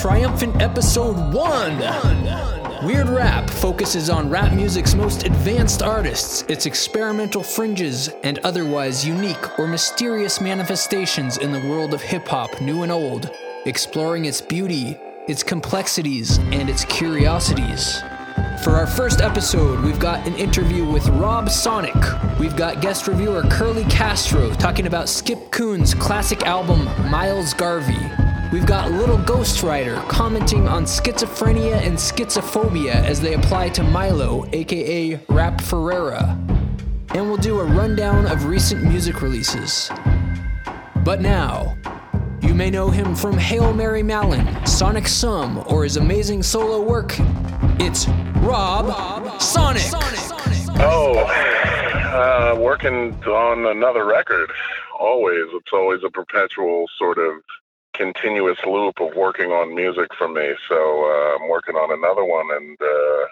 triumphant episode one. Weird Rap focuses on rap music's most advanced artists, its experimental fringes, and otherwise unique or mysterious manifestations in the world of hip hop, new and old, exploring its beauty, its complexities, and its curiosities. For our first episode, we've got an interview with Rob Sonic. We've got guest reviewer Curly Castro talking about Skipp Coon's classic album Miles Garvey. We've got Lil Ghostwriter commenting on schizophrenia and schizophobia as they apply to Milo, aka R.A.P. Ferreira. And we'll do a rundown of recent music releases. But now, you may know him from Hail Mary Mallon, Sonic Sum, or his amazing solo work. It's Rob, rob Sonic. Oh, uh, working on another record. Always. It's always a perpetual sort of continuous loop of working on music for me. So uh, I'm working on another one and uh,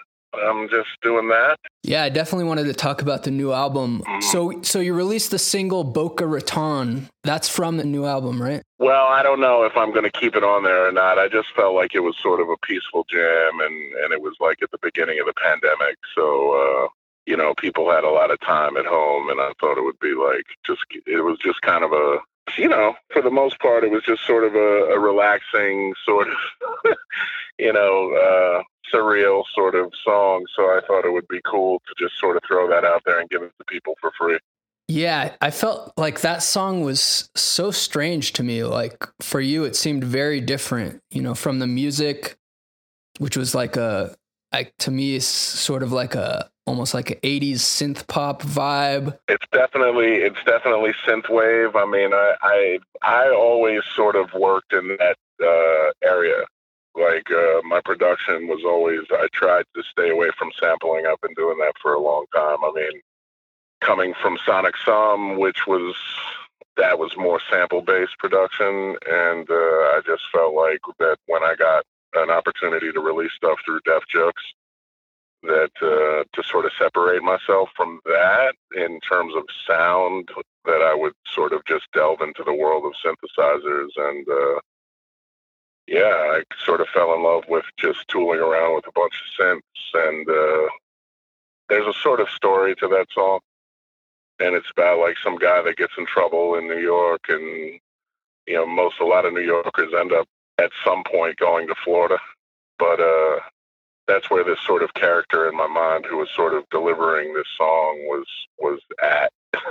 I'm just doing that. Yeah, I definitely wanted to talk about the new album. Mm. So, so you released the single Boca Raton. That's from the new album, right? Well, I don't know if I'm going to keep it on there or not. I just felt like it was sort of a peaceful jam, and and it was like at the beginning of the pandemic, so uh, you know people had a lot of time at home, and I thought it would be like just it was just kind of a you know for the most part it was just sort of a, a relaxing sort of you know uh, surreal sort of song. So I thought it would be cool to just sort of throw that out there and give it to people for free. Yeah, I felt like that song was so strange to me. Like for you, it seemed very different, you know, from the music, which was like a, like to me, sort of like a almost like an '80s synth pop vibe. It's definitely it's definitely synthwave. I mean, I I I always sort of worked in that uh, area. Like uh, my production was always I tried to stay away from sampling. I've been doing that for a long time. I mean, coming from Sonic Sum, which was that was more sample based production, and uh, I just felt like that when I got an opportunity to release stuff through Def Jux, that uh, to sort of separate myself from that in terms of sound, that I would sort of just delve into the world of synthesizers and. Uh, yeah, I sort of fell in love with just tooling around with a bunch of synths, and uh, there's a sort of story to that song and it's about like some guy that gets in trouble in New York, and you know, most a lot of New Yorkers end up at some point going to Florida, but uh, that's where this sort of character in my mind, who was sort of delivering this song, was was at.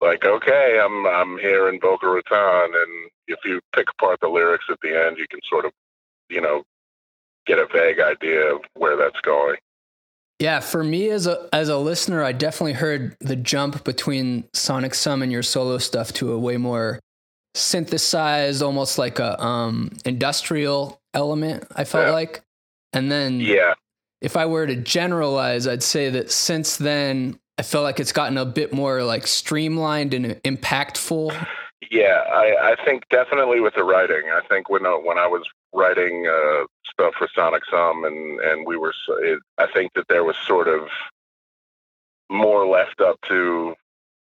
like, okay, I'm I'm here in Boca Raton, and if you pick apart the lyrics at the end, you can sort of, you know, get a vague idea of where that's going. Yeah, for me as a as a listener, I definitely heard the jump between Sonic Sum and your solo stuff to a way more synthesized, almost like a um, industrial element. I felt Yeah. like, and then Yeah, if I were to generalize, I'd say that since then, I feel like it's gotten a bit more like streamlined and impactful. Yeah, I, I think definitely with the writing. I think when uh, when I was writing uh, stuff for Sonic Sum, and and we were, it, I think that there was sort of more left up to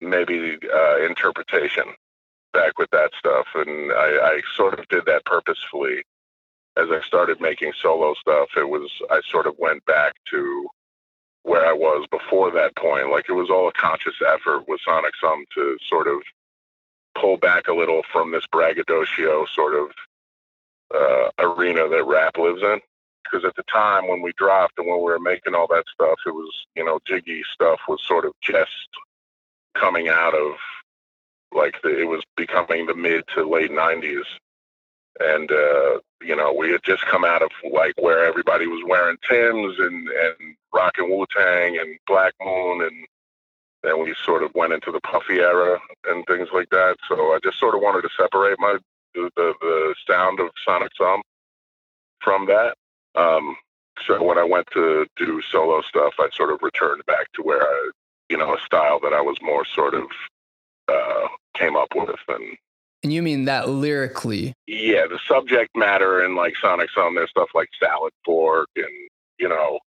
maybe uh, interpretation back with that stuff, and I, I sort of did that purposefully. As I started making solo stuff, it was I sort of went back to where I was before that point. Like it was all a conscious effort with Sonic Sum to sort of pull back a little from this braggadocio sort of uh, arena that rap lives in. Because at the time when we dropped and when we were making all that stuff, it was, you know, jiggy stuff was sort of just coming out of like the, it was becoming the mid to late 90s. And, uh, you know, we had just come out of like where everybody was wearing Tims and, and rocking Wu Tang and Black Moon and then we sort of went into the puffy era and things like that. So I just sort of wanted to separate my the the, the sound of Sonic Sum from that. Um, so when I went to do solo stuff, I sort of returned back to where I, you know, a style that I was more sort of uh, came up with, and And you mean that lyrically? yeah, the subject matter and like Sonic Sum, there's stuff like salad pork and you know,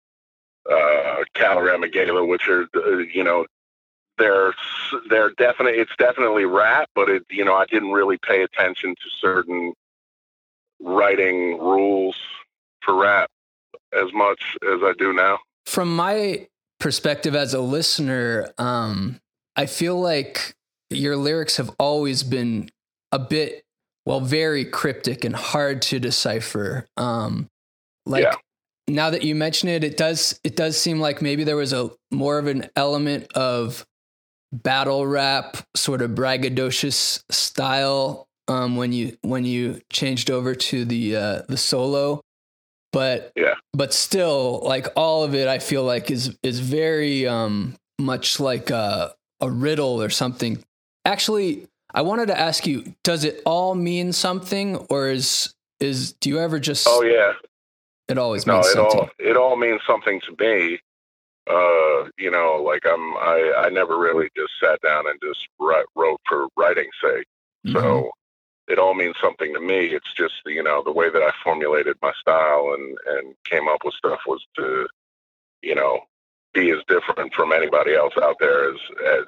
uh, Calorama Gala, which are uh, you know they're they're definitely it's definitely rap, but it you know I didn't really pay attention to certain writing rules for rap as much as I do now. From my perspective as a listener, um, I feel like your lyrics have always been a bit, well, very cryptic and hard to decipher. Um, like Yeah. now that you mention it, it does it does seem like maybe there was a more of an element of battle rap, sort of braggadocious style um, when you when you changed over to the uh, the solo. But Yeah. but still, like all of it, I feel like is is very um, much like a, a riddle or something. Actually, I wanted to ask you: Does it all mean something, or is is do you ever just? Oh yeah, it always no, means it something. all it all means something to me. Uh, you know, like I'm I I never really just sat down and just write, wrote for writing's sake. Mhm. So it all means something to me. It's just you know the way that I formulated my style and and came up with stuff was to you know be as different from anybody else out there as as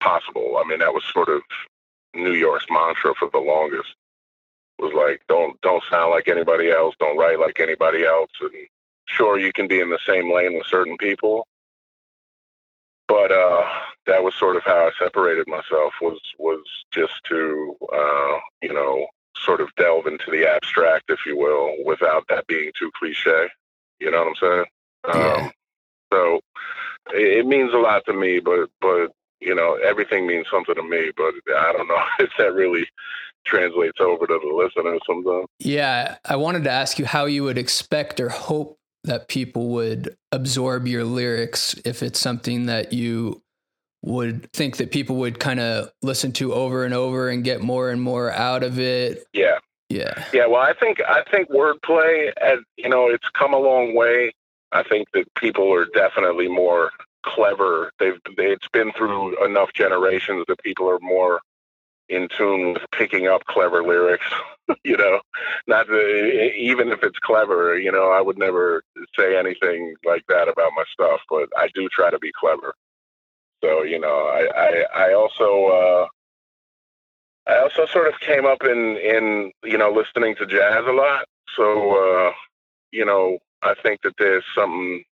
possible. I mean that was sort of New York's mantra for the longest. Was like don't don't sound like anybody else, don't write like anybody else, and sure you can be in the same lane with certain people, but uh, that was sort of how I separated myself was was just to uh, you know sort of delve into the abstract, if you will, without that being too cliche. You know what I'm saying? Yeah. Um, so it, it means a lot to me, but but you know everything means something to me. But I don't know if that really translates over to the listener sometimes. Yeah, I wanted to ask you how you would expect or hope that people would absorb your lyrics if it's something that you would think that people would kind of listen to over and over and get more and more out of it. Yeah. Yeah. Yeah, well, I think I think wordplay, as you know, it's come a long way. I think that people are definitely more clever. They've it's been through enough generations that people are more in tune with picking up clever lyrics. you know, not the, even if it's clever. You know, I would never say anything like that about my stuff, but I do try to be clever. So you know, I I, I also. uh I also sort of came up in in you know listening to jazz a lot. So uh, you know, I think that there's something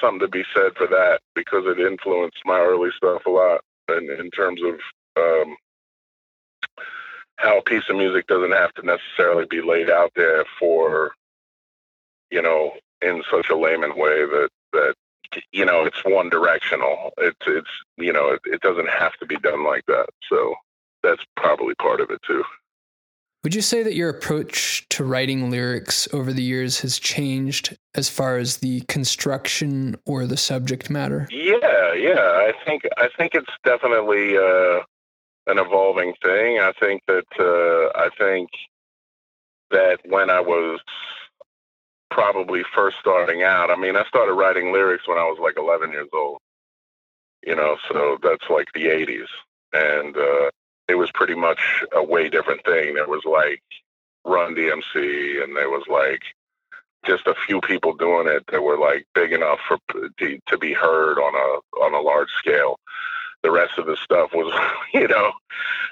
something to be said for that because it influenced my early stuff a lot in, in terms of um, how a piece of music doesn't have to necessarily be laid out there for you know in such a layman way that that you know it's one directional. It's it's you know it, it doesn't have to be done like that. So that's probably part of it too. Would you say that your approach to writing lyrics over the years has changed as far as the construction or the subject matter? Yeah, yeah. I think I think it's definitely uh, an evolving thing. I think that uh, I think that when I was probably first starting out, I mean, I started writing lyrics when I was like 11 years old. You know, so that's like the 80s, and uh, it was pretty much a way different thing. There was like Run DMC, and there was like just a few people doing it that were like big enough for to, to be heard on a on a large scale. The rest of the stuff was, you know,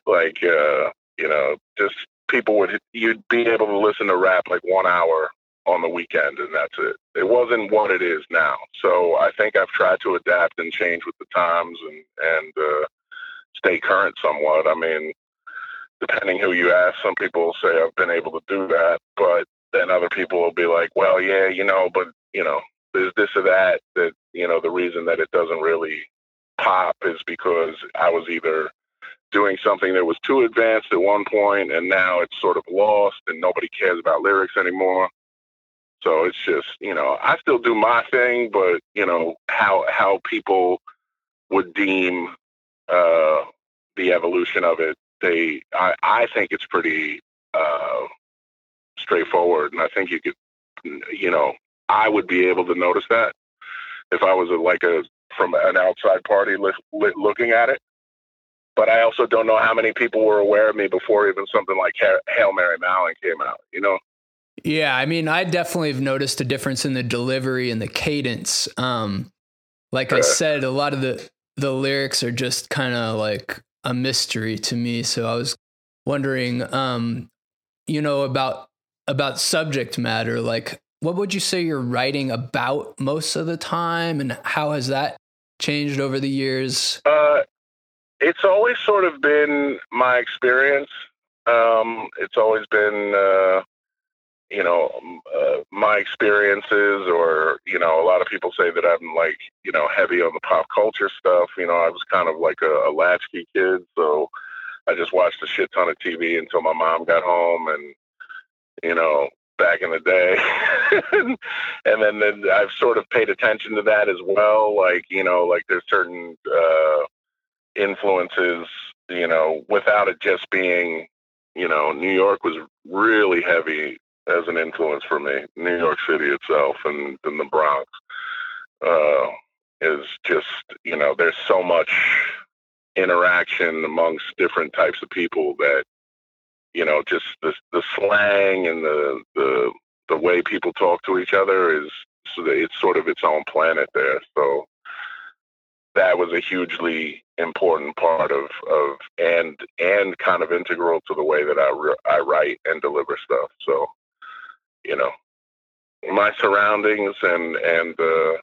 like uh, you know, just people would you'd be able to listen to rap like one hour on the weekend and that's it. It wasn't what it is now. So I think I've tried to adapt and change with the times and and uh, stay current somewhat. I mean, depending who you ask, some people will say I've been able to do that, but then other people will be like, well, yeah, you know, but you know, there's this or that that you know the reason that it doesn't really pop is because I was either doing something that was too advanced at one point and now it's sort of lost and nobody cares about lyrics anymore. So it's just, you know, I still do my thing, but you know, how how people would deem uh the evolution of it, they I, I think it's pretty uh straightforward and I think you could you know, I would be able to notice that if I was a, like a from an outside party li- li- looking at it. But I also don't know how many people were aware of me before even something like Ha- Hail Mary Mallon came out. You know? Yeah, I mean, I definitely have noticed a difference in the delivery and the cadence. Um, like I said, a lot of the the lyrics are just kind of like a mystery to me. So I was wondering, um, you know, about about subject matter, like what would you say you're writing about most of the time and how has that changed over the years? Uh, it's always sort of been my experience. Um, it's always been, uh, you know, uh, my experiences, or you know, a lot of people say that I'm like, you know, heavy on the pop culture stuff. You know, I was kind of like a, a latchkey kid, so I just watched a shit ton of TV until my mom got home, and you know, back in the day. and then, then I've sort of paid attention to that as well. Like, you know, like there's certain uh, influences, you know, without it just being, you know, New York was really heavy as an influence for me. New York City itself and, and the Bronx uh, is just, you know, there's so much interaction amongst different types of people that you know, just the the slang and the the the way people talk to each other is it's sort of its own planet there. So that was a hugely important part of of and and kind of integral to the way that I re- I write and deliver stuff. So you know, my surroundings and and the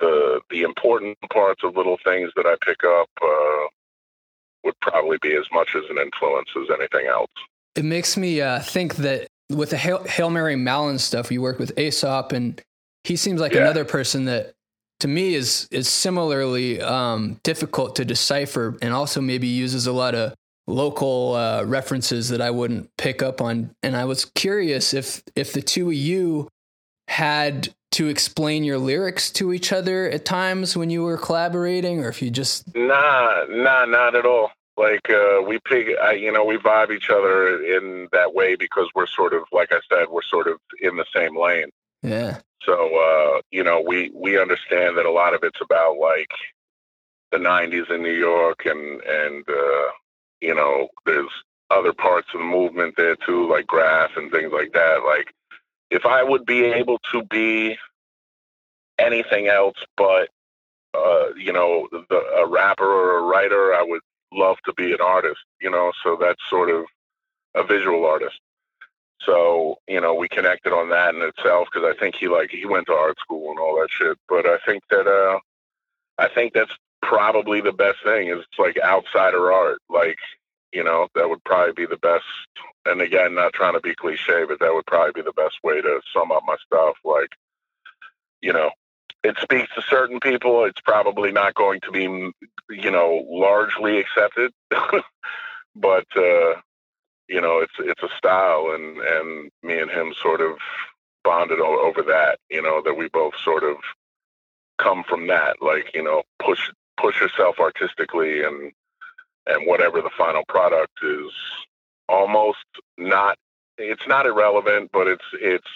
the the important parts of little things that I pick up uh, would probably be as much as an influence as anything else. It makes me uh, think that with the Hail, Hail, Mary Mallon stuff, you work with Aesop, and he seems like yeah. another person that to me is is similarly um, difficult to decipher, and also maybe uses a lot of local uh, references that I wouldn't pick up on. And I was curious if if the two of you had to explain your lyrics to each other at times when you were collaborating, or if you just nah, nah, not at all. Like uh, we pick, uh, you know, we vibe each other in that way because we're sort of, like I said, we're sort of in the same lane. Yeah. So uh, you know, we we understand that a lot of it's about like the '90s in New York, and and uh, you know, there's other parts of the movement there too, like grass and things like that. Like if I would be able to be anything else but uh, you know the, a rapper or a writer, I would love to be an artist. You know, so that's sort of a visual artist. So you know, we connected on that in itself because I think he like he went to art school and all that shit. But I think that uh, I think that's probably the best thing is like outsider art. Like you know, that would probably be the best. And again, not trying to be cliche, but that would probably be the best way to sum up my stuff. Like, you know, it speaks to certain people. It's probably not going to be, you know, largely accepted, but uh, you know, it's it's a style, and and me and him sort of bonded over that. You know, that we both sort of come from that. Like, you know, push push yourself artistically and and whatever the final product is almost not it's not irrelevant but it's it's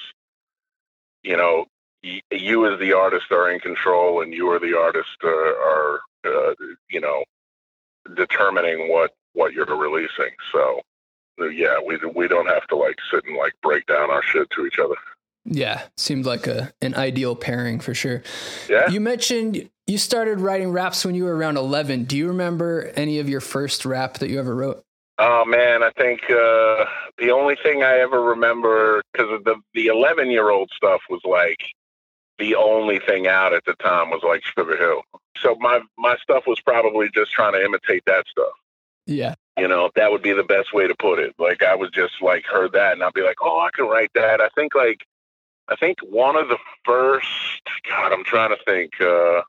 you know you as the artist are in control and you are the artist uh, are uh, you know determining what what you're releasing so yeah we we don't have to like sit and like break down our shit to each other yeah, seemed like a an ideal pairing for sure. Yeah. You mentioned you started writing raps when you were around 11. Do you remember any of your first rap that you ever wrote? Oh man, I think uh, the only thing I ever remember because the the 11 year old stuff was like the only thing out at the time was like Sugar Hill. So my my stuff was probably just trying to imitate that stuff. Yeah. You know, that would be the best way to put it. Like I was just like heard that and I'd be like, "Oh, I can write that." I think like I think one of the first, God, I'm trying to think. Uh,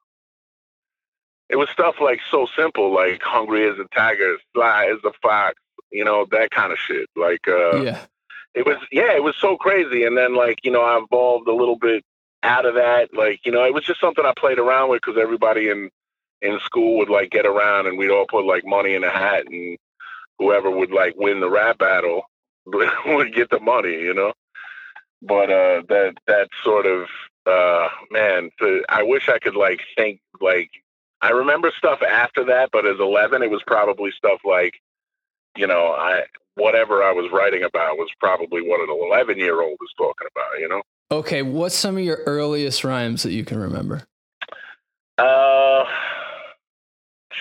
it was stuff like so simple, like hungry as a tiger, sly as a fox, you know, that kind of shit. Like, uh, yeah, it was, yeah, it was so crazy. And then, like, you know, I evolved a little bit out of that. Like, you know, it was just something I played around with because everybody in in school would like get around and we'd all put like money in a hat and whoever would like win the rap battle would get the money, you know but uh, that that sort of uh, man, the, I wish I could like think like I remember stuff after that, but as eleven, it was probably stuff like you know I whatever I was writing about was probably what an eleven year old was talking about. You know. Okay, what's some of your earliest rhymes that you can remember? Uh,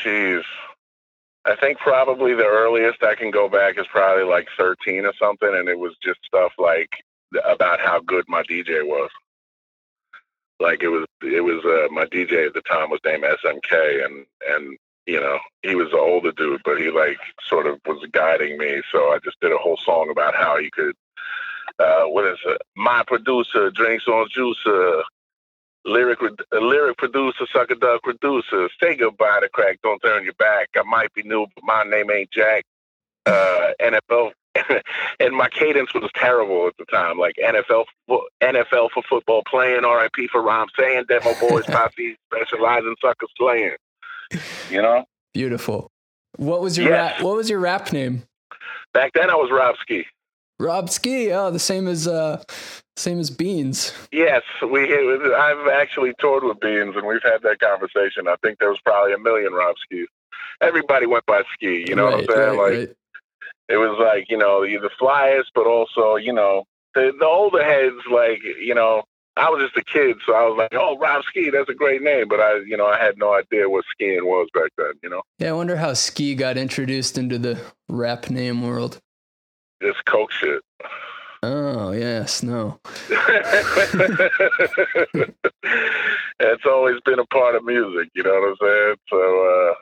jeez. I think probably the earliest I can go back is probably like 13 or something, and it was just stuff like about how good my DJ was. Like it was, it was uh, my DJ at the time was named SMK, and and you know he was an older dude, but he like sort of was guiding me. So I just did a whole song about how you could, uh, what is it? My producer drinks on juice. Uh, lyric lyric producer, sucker duck producer. Say goodbye to crack. Don't turn your back. I might be new, but my name ain't Jack. Uh, NFL and my cadence was terrible at the time. Like NFL, NFL for football playing, RIP for rhyme saying, Demo Boys Posse specializing sucker slaying. You know, beautiful. What was your yes. rap, what was your rap name? Back then, I was Robski. Robski, oh, the same as uh, same as Beans. Yes, we. I've actually toured with Beans, and we've had that conversation. I think there was probably a million Robskis. Everybody went by Ski. You know right, what I'm saying? Right, like, right it was like you know the flyest, but also you know the the older heads like you know I was just a kid, so I was like, oh Rob Ski, that's a great name, but I you know I had no idea what skiing was back then, you know. Yeah, I wonder how ski got introduced into the rap name world. It's coke shit. Oh yes, no. it's always been a part of music, you know what I'm saying? So, uh,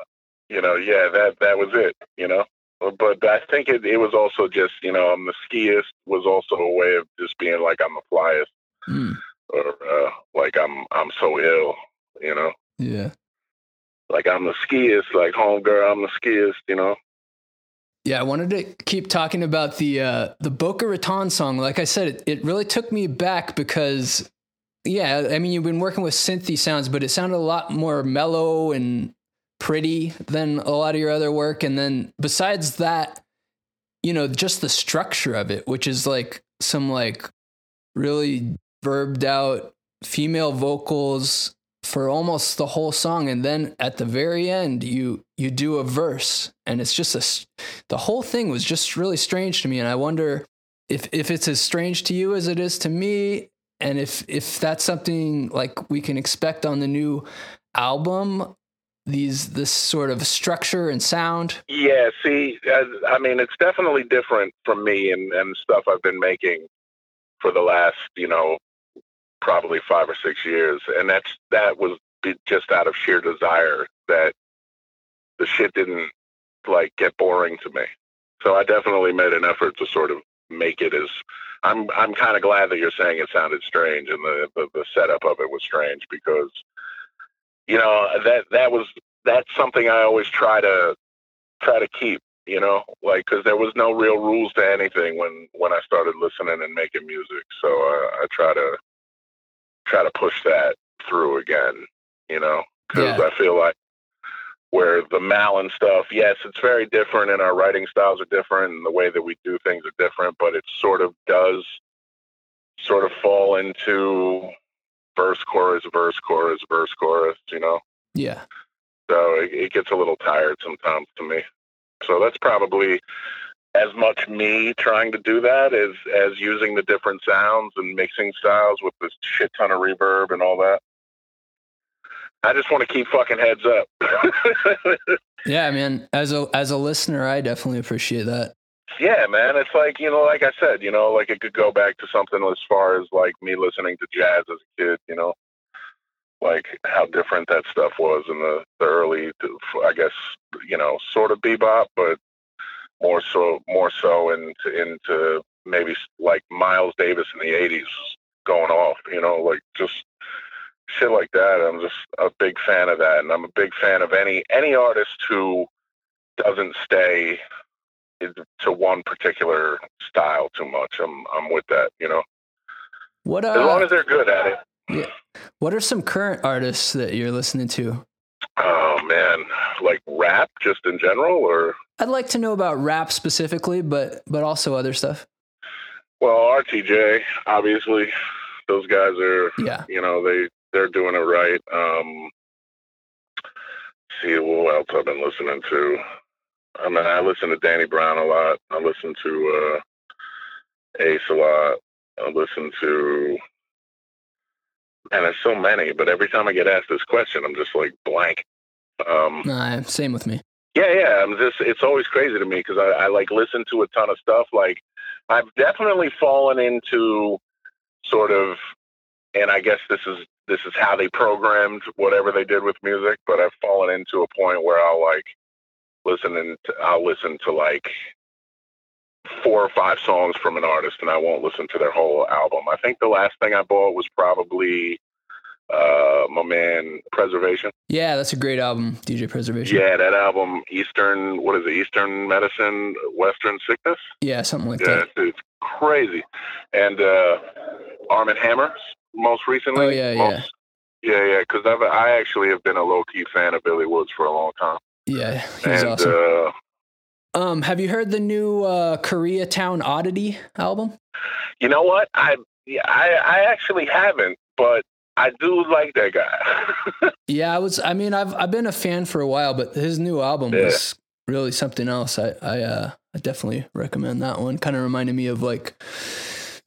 you know, yeah, that that was it, you know but I think it, it was also just you know I'm the skiest was also a way of just being like I'm the flyest. Mm. or uh, like I'm I'm so ill you know? Yeah. Like I'm the skiest like homegirl I'm the skiest you know? Yeah I wanted to keep talking about the uh, the Boca Raton song. Like I said it, it really took me back because yeah I mean you've been working with synthy sounds but it sounded a lot more mellow and pretty than a lot of your other work. And then besides that, you know, just the structure of it, which is like some like really verbed out female vocals for almost the whole song. And then at the very end you you do a verse and it's just a the whole thing was just really strange to me. And i wonder if if it's as strange to you as it is to me. And if if that's something like we can expect on the new album these this sort of structure and sound? Yeah, see, I mean, it's definitely different from me and, and stuff I've been making for the last, you know, probably five or six years, and that's that was just out of sheer desire that the shit didn't like get boring to me. So I definitely made an effort to sort of make it as I'm I'm kind of glad that you're saying it sounded strange and the, the the setup of it was strange because you know that that was that's something I always try to try to keep. You know, like because there was no real rules to anything when when I started listening and making music. So uh, I try to try to push that through again. You know, because yeah. I feel like where the Mallon stuff, yes, it's very different, and our writing styles are different, and the way that we do things are different. But it sort of does sort of fall into verse chorus verse chorus verse chorus you know? Yeah. So it, it gets a little tired sometimes to me. So that's probably as much me trying to do that as as using the different sounds and mixing styles with this shit ton of reverb and all that. I just want to keep fucking heads up. yeah, man. As a as a listener, I definitely appreciate that yeah, man, it's like you know, like I said, you know, like it could go back to something as far as like me listening to jazz as a kid, you know, like how different that stuff was in the the early, I guess, you know, sort of bebop, but more so, more so into into maybe like Miles Davis in the '80s going off, you know, like just shit like that. I'm just a big fan of that, and I'm a big fan of any any artist who doesn't stay to one particular style too much. I'm I'm with that, you know. What uh, as long as they're good at it. Yeah. What are some current artists that you're listening to? Oh man, like rap just in general, or I'd like to know about rap specifically, but but also other stuff. Well, RTJ, obviously, those guys are. Yeah. You know they they're doing it right. Um, see what else I've been listening to. I mean, I listen to Danny Brown a lot. I listen to uh, Ace a lot. I listen to, and there's so many. But every time I get asked this question, I'm just like blank. Um, nah, same with me. Yeah, yeah. I'm just it's always crazy to me because I, I like listen to a ton of stuff. Like I've definitely fallen into sort of, and I guess this is this is how they programmed whatever they did with music. But I've fallen into a point where I'll like listen and I'll listen to like four or five songs from an artist, and I won't listen to their whole album. I think the last thing I bought was probably uh, my man Preservation. Yeah, that's a great album, DJ Preservation. Yeah, that album, Eastern, what is it, Eastern Medicine, Western Sickness? Yeah, something like Yeah, that. it's, it's crazy. And uh, Armand Hammer, most recently. Oh, yeah, yeah. most, yeah, yeah. Because I've I actually have been a low key fan of Billy Woods for a long time. Yeah, he's and awesome. uh, Um, have you heard the new uh, Koreatown Oddity album? you know what? I yeah, I I actually haven't, but I do like that guy. Yeah, I was. I mean, I've I've been a fan for a while, but his new album Yeah. was really something else. I I uh, I definitely recommend that one. Kind of reminded me of like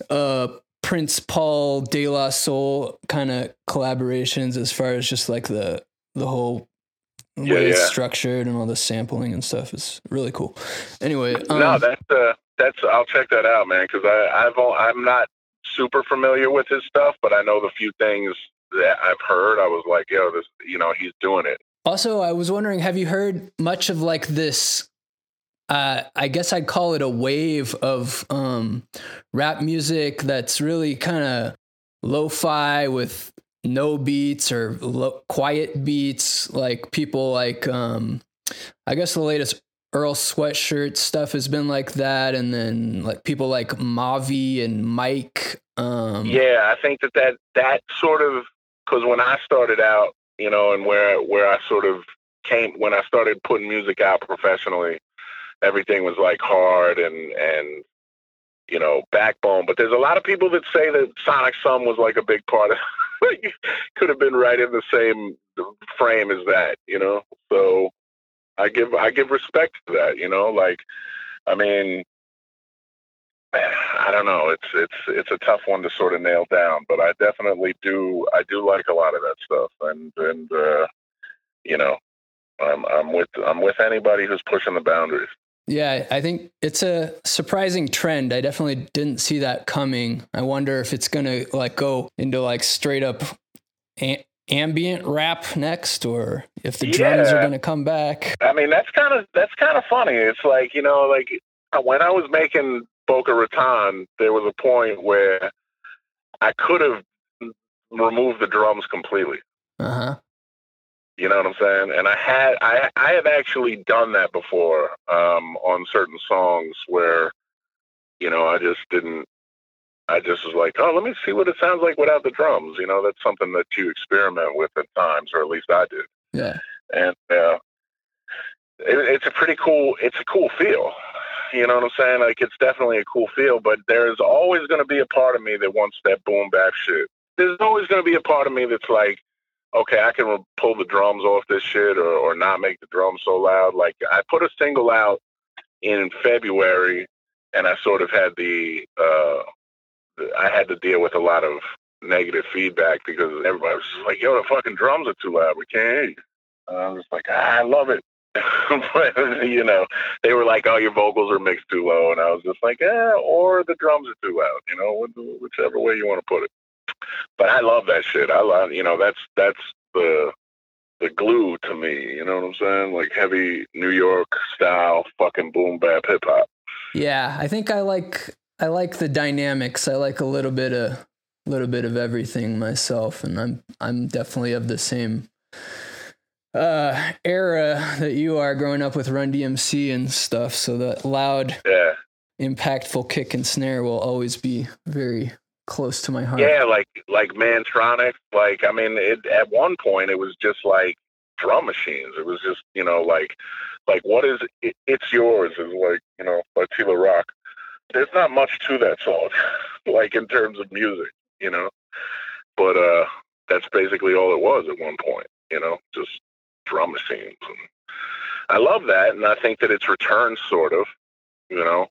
uh Prince Paul De La Soul kind of collaborations as far as just like the the whole Yeah, way it's structured and all the sampling and stuff is really cool. Anyway, um, no, that's uh, that's I'll check that out, man. Because I I've I'm not super familiar with his stuff, but I know the few things that I've heard. I was like, yo, this, you know, he's doing it. Also, I was wondering, have you heard much of like this? Uh, I guess I'd call it a wave of um, rap music that's really kind of lo-fi with no beats or lo- quiet beats. Like people like, um, I guess the latest Earl Sweatshirt stuff has been like that, and then like people like Mavi and Mike. Um, Yeah, I think that that that sort of because when I started out, you know, and where where I sort of came when I started putting music out professionally, everything was like hard and and you know backbone. But there's a lot of people that say that Sonic Sum was like a big part of. could have been right in the same frame as that, you know. So I give I give respect to that, you know. Like, I mean, I don't know. It's it's it's a tough one to sort of nail down, but I definitely do I do like a lot of that stuff, and and uh, you know, I'm I'm with I'm with anybody who's pushing the boundaries. Yeah, I think it's a surprising trend. I definitely didn't see that coming. I wonder if it's going to like go into like straight up a- ambient rap next or if the drums are going to come back. I mean, that's kind of that's kind of funny. It's like you know, like when I was making Boca Raton, there was a point where I could have removed the drums completely. Uh-huh. You know what I'm saying? And I had I I have actually done that before um, on certain songs where, you know, I just didn't. I just was like, oh, let me see what it sounds like without the drums. You know, that's something that you experiment with at times, or at least I did. Yeah. And uh, it, it's a pretty cool. It's a cool feel. You know what I'm saying? Like it's definitely a cool feel, but there's always going to be a part of me that wants that boom bap shit. There's always going to be a part of me that's like, okay, I can pull the drums off this shit or, or not make the drums so loud. Like I put a single out in February and I sort of had the, uh, the- I had to deal with a lot of negative feedback because everybody was just like, yo, the fucking drums are too loud. We can't hear you. And I was like, ah, I love it. but, you know, they were like, oh, your vocals are mixed too low. And I was just like, eh, or the drums are too loud, you know, whichever way you want to put it. But I love that shit. I love, you know, that's, that's the, the glue to me. You know what I'm saying? Like heavy New York style fucking boom bap hip hop. Yeah, I think I like I like the dynamics. I like a little bit of little bit of everything myself and I'm I'm definitely of the same uh era that you are growing up with Run DMC and stuff so that loud Yeah. impactful kick and snare will always be very close to my heart. Yeah, like like Mantronix. Like I mean, it at one point it was just like drum machines. It was just you know like like what is it, it's yours is like you know by T La Rock. There's not much to that song, like in terms of music, you know. But uh, that's basically all it was at one point, you know, just drum machines. And I love that, and I think that it's returned sort of, you know.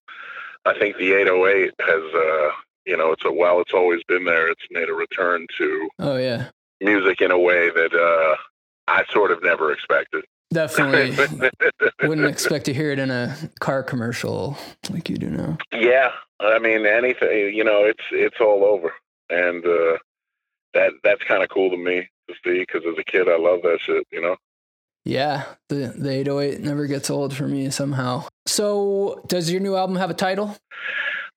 I think the 808 has uh you know, it's a while it's always been there, it's made a return to Oh yeah. music in a way that uh, I sort of never expected. Definitely wouldn't expect to hear it in a car commercial like you do now. Yeah, I mean anything. You know, it's it's all over, and uh, that that's kind of cool to me to see because as a kid, I love that shit. You know. Yeah, the the 808 never gets old for me somehow. So, does your new album have a title?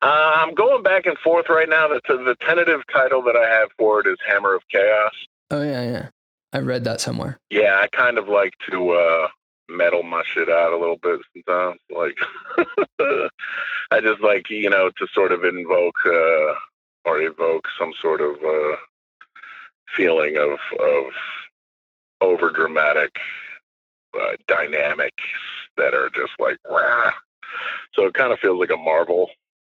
Uh, I'm going back and forth right now. The, the tentative title that I have for it is Hammer of Chaos. Oh yeah, yeah. I read that somewhere. Yeah, I kind of like to uh, metal my shit out a little bit sometimes. Like, I just like you know to sort of invoke uh, or evoke some sort of uh, feeling of of over dramatic uh, dynamics that are just like, Wah. so it kind of feels like a marvel.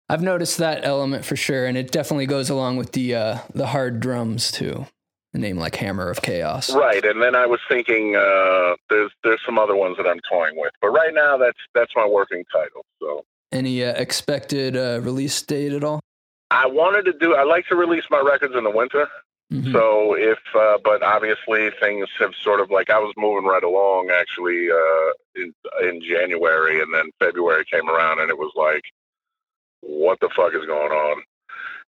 I've noticed that element for sure, and it definitely goes along with the uh, the hard drums too a name like Hammer of Chaos. Right, and then I was thinking uh, there's there's some other ones that I'm toying with, but right now that's that's my working title. So, any uh, expected uh, release date at all? I wanted to do. I like to release my records in the winter. Mm-hmm. So if, uh, but obviously things have sort of like I was moving right along actually uh, in in January, and then February came around, and it was like, what the fuck is going on?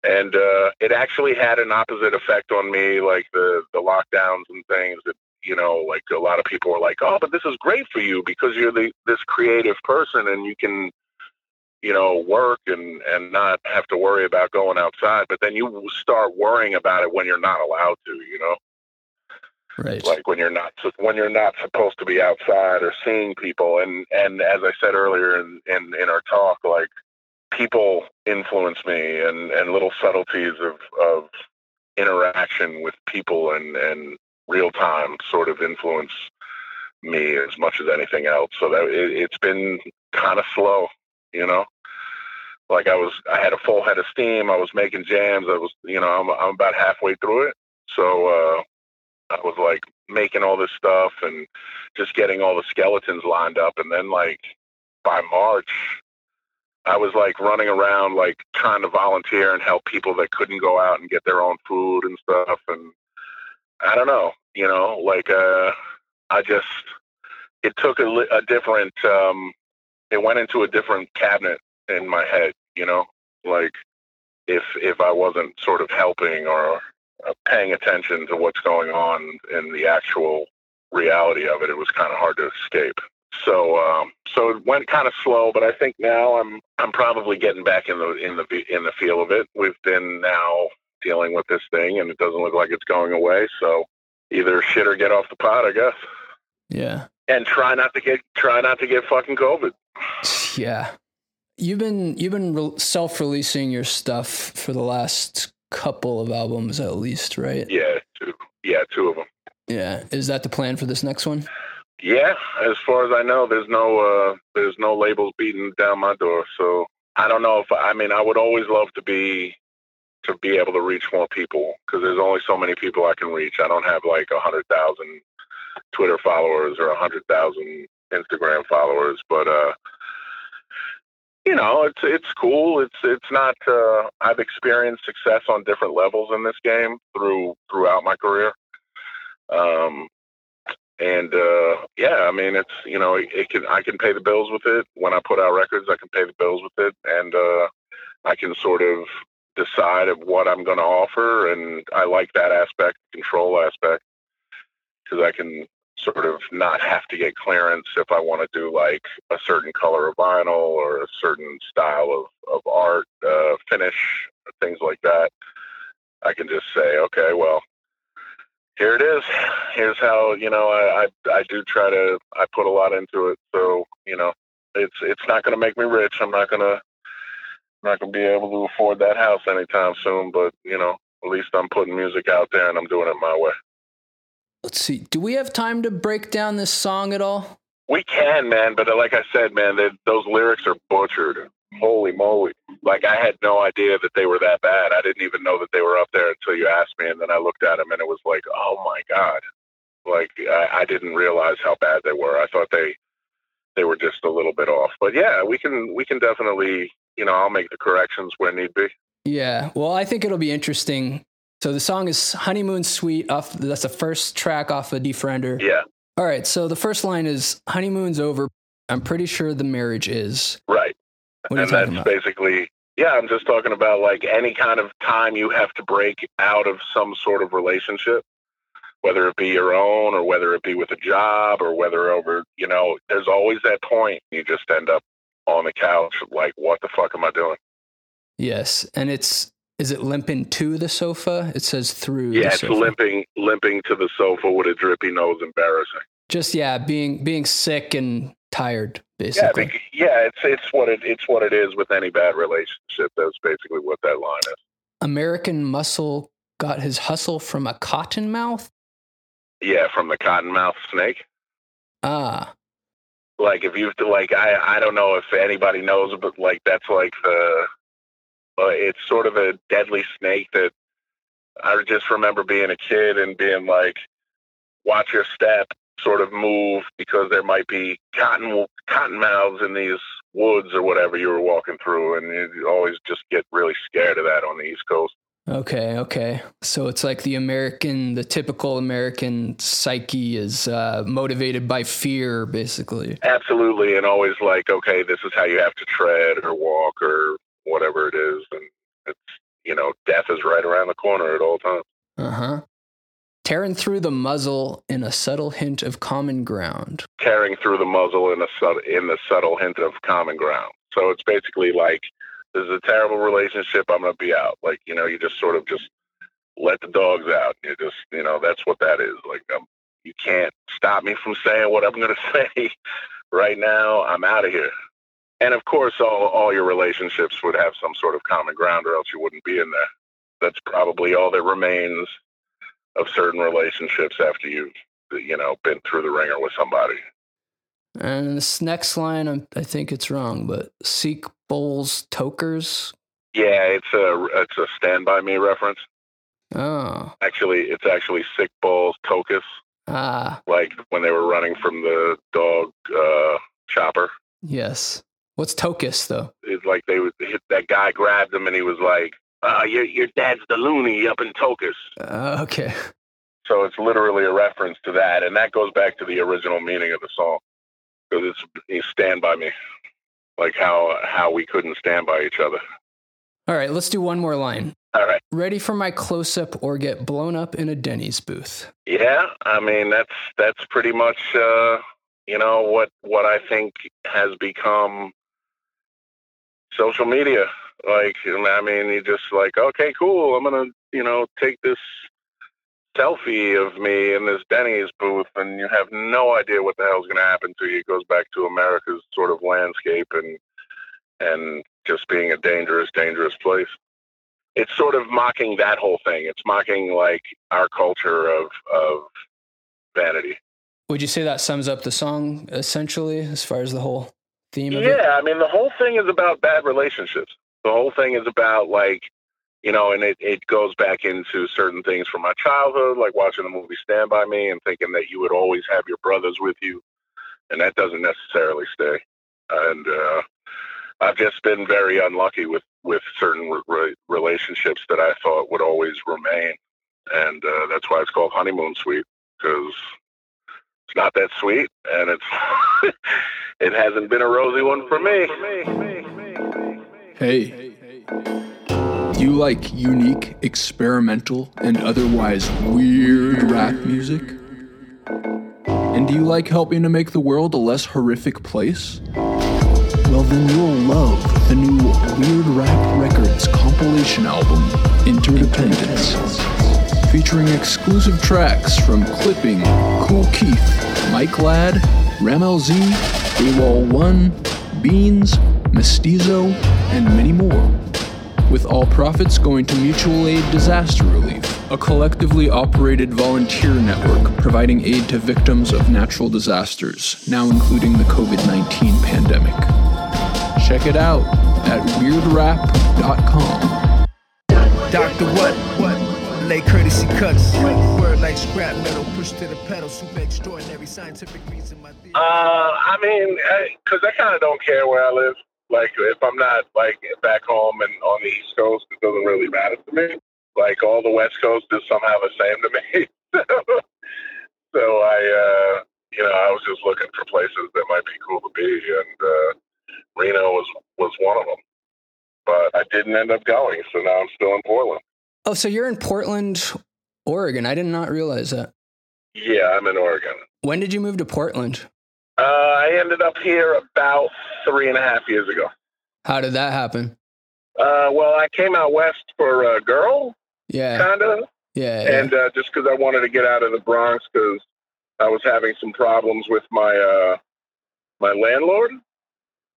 and uh, it actually had an opposite effect on me, like the the lockdowns and things. That you know, like a lot of people were like, "Oh, but this is great for you because you're the this creative person and you can." you know work and and not have to worry about going outside but then you start worrying about it when you're not allowed to you know right like when you're not when you're not supposed to be outside or seeing people and and as i said earlier in in, in our talk like people influence me and, and little subtleties of, of interaction with people and, and real time sort of influence me as much as anything else. So that it, it's been kind of slow, you know. Like I was, I had a full head of steam. I was making jams. I was, you know, I'm I'm about halfway through it. So uh, I was like making all this stuff and just getting all the skeletons lined up. And then like by March, I was like running around, like trying to volunteer and help people that couldn't go out and get their own food and stuff. And I don't know, you know, like uh, I just it took a, a different, um, it went into a different cabinet in my head, you know, like if if I wasn't sort of helping or uh, paying attention to what's going on in the actual reality of it, it was kind of hard to escape. So um, so it went kind of slow, but I think now I'm I'm probably getting back in the in the in the feel of it. We've been now dealing with this thing, and it doesn't look like it's going away. So either shit or get off the pot, I guess. Yeah. And try not to get try not to get fucking COVID. Yeah. You've been you've been self-releasing your stuff for the last couple of albums at least, right? Yeah, two. Yeah, two of them. Yeah. Is that the plan for this next one? Yeah, as far as I know, there's no uh, there's no labels beating down my door. So I don't know if I mean I would always love to be to be able to reach more people because there's only so many people I can reach. I don't have like a hundred thousand Twitter followers or a hundred thousand Instagram followers, but uh, you know, it's it's cool. It's it's not. Uh, I've experienced success on different levels in this game through throughout my career. Um, and uh, yeah, I mean, it's you know, it, it, can I can pay the bills with it when I put out records. I can pay the bills with it, and uh, I can sort of decide of what I'm going to offer, and I like that aspect, control aspect, because I can sort of not have to get clearance if I want to do like a certain color of vinyl or a certain style of of art, uh, finish, things like that. I can just say, okay, well, here it is. Here's how you know I, I I do try to I put a lot into it. So you know it's it's not going to make me rich. I'm not gonna not gonna be able to afford that house anytime soon. But you know at least I'm putting music out there and I'm doing it my way. Let's see. Do we have time to break down this song at all? We can, man. But like I said, man, those lyrics are butchered holy moly. Like I had no idea that they were that bad. I didn't even know that they were up there until you asked me. And then I looked at them and it was like, oh my God. Like I, I didn't realize how bad they were. I thought they, they were just a little bit off, but yeah, we can, we can definitely, you know, I'll make the corrections where need be. Yeah. Well, I think it'll be interesting. So the song is Honeymoon Suite off. That's the first track off of Defriender. Yeah. All right. So the first line is honeymoon's over. I'm pretty sure the marriage is. Right. What are and you talking that's about? basically yeah i'm just talking about like any kind of time you have to break out of some sort of relationship whether it be your own or whether it be with a job or whether over you know there's always that point you just end up on the couch like what the fuck am i doing Yes. And it's, is it limping to the sofa? It says through yeah it's sofa. limping limping to the sofa with a drippy nose embarrassing Just, yeah, being, being sick and tired, yeah basically. bec- yeah it's it's what it it's what it is with any bad relationship. That's basically what that line is. American Muscle got his hustle from a cotton mouth. yeah from the cottonmouth snake. Ah, like if you like I I don't know if anybody knows, but like that's like the uh, it's sort of a deadly snake that I just remember being a kid and being like, watch your step, sort of move because there might be cotton cotton mouths in these woods or whatever you were walking through, and you always just get really scared of that on the East Coast. okay, okay. So it's like the American, the typical American psyche is uh, motivated by fear, basically. Absolutely, and always like, okay, this is how you have to tread or walk or whatever it is, and it's you know, death is right around the corner at all times. Uh huh. Tearing through the muzzle in a subtle hint of common ground. Tearing through the muzzle in a sub- in the subtle hint of common ground. So it's basically like, this is a terrible relationship. I'm gonna be out. Like you know, you just sort of just let the dogs out. You just you know, that's what that is. Like um, you can't stop me from saying what I'm gonna say right now. I'm out of here. And of course, all all your relationships would have some sort of common ground, or else you wouldn't be in there. That's probably all that remains of certain relationships after you've you know been through the ringer with somebody. And this next line, I'm, think it's wrong, but seek bowls tokers. Yeah, it's a it's a Stand by Me reference. Oh, Actually, it's actually Sick Balls Togus, ah, like when they were running from the dog uh, chopper. yes. What's Togus though? It's like they was that guy grabbed him and he was like, uh, "Your your dad's the loony up in Togus." Uh, okay. So it's literally a reference to that, and that goes back to the original meaning of the song because it's you stand by me, like how how we couldn't stand by each other. All right, let's do one more line. All right. Ready for my close up or get blown up in a Denny's booth. Yeah, I mean that's that's pretty much uh, you know what what I think has become social media. Like I mean, you just like okay, cool. I'm gonna you know take this selfie of me in this Denny's booth, and you have no idea what the hell's gonna happen to you. It goes back to America's sort of landscape and and just being a dangerous, dangerous place. It's sort of mocking that whole thing. It's mocking like our culture of of vanity. Would you say that sums up the song essentially, as far as the whole theme of it? Yeah, I mean the whole thing is about bad relationships. The whole thing is about like you know, and it, it goes back into certain things from my childhood, like watching the movie Stand By Me and thinking that you would always have your brothers with you, and that doesn't necessarily stay. And uh, I've just been very unlucky with with certain re- relationships that I thought would always remain, and uh, that's why it's called honeymoon suite because it's not that sweet, and it's it hasn't been a rosy one for me. Hey, do you like unique, experimental, and otherwise weird rap music? And do you like helping to make the world a less horrific place? Well, then you'll love the new Weird Rap Records compilation album, Interdependence, featuring exclusive tracks from Clipping, Kool Keith, Mike Ladd, Rammellzee, AWOL 1, Beans, Mestizo, and many more. With all profits going to Mutual Aid Disaster Relief, a collectively operated volunteer network providing aid to victims of natural disasters, now including the COVID 19 pandemic. Check it out at weirdrap.com. Doctor what? What? Courtesy cuts. Word like scrap metal, push to the pedal, super extraordinary scientific reason. My theory. Uh, I mean, because I kind of don't care where I live. Like, if I'm not like back home and on the East Coast, it doesn't really matter to me. Like, all the West Coast is somehow the same to me. so I, uh, you know, I was just looking for places that might be cool to be, and uh, Reno was was one of them. But I didn't end up going, so now I'm still in Portland. Oh, so you're in Portland, Oregon. I did not realize that. Yeah, I'm in Oregon. When did you move to Portland? Uh, I ended up here about three and a half years ago. How did that happen? Uh, well, I came out west for a girl, Yeah. kind of, Yeah. yeah. and uh, just because I wanted to get out of the Bronx because I was having some problems with my uh, my landlord.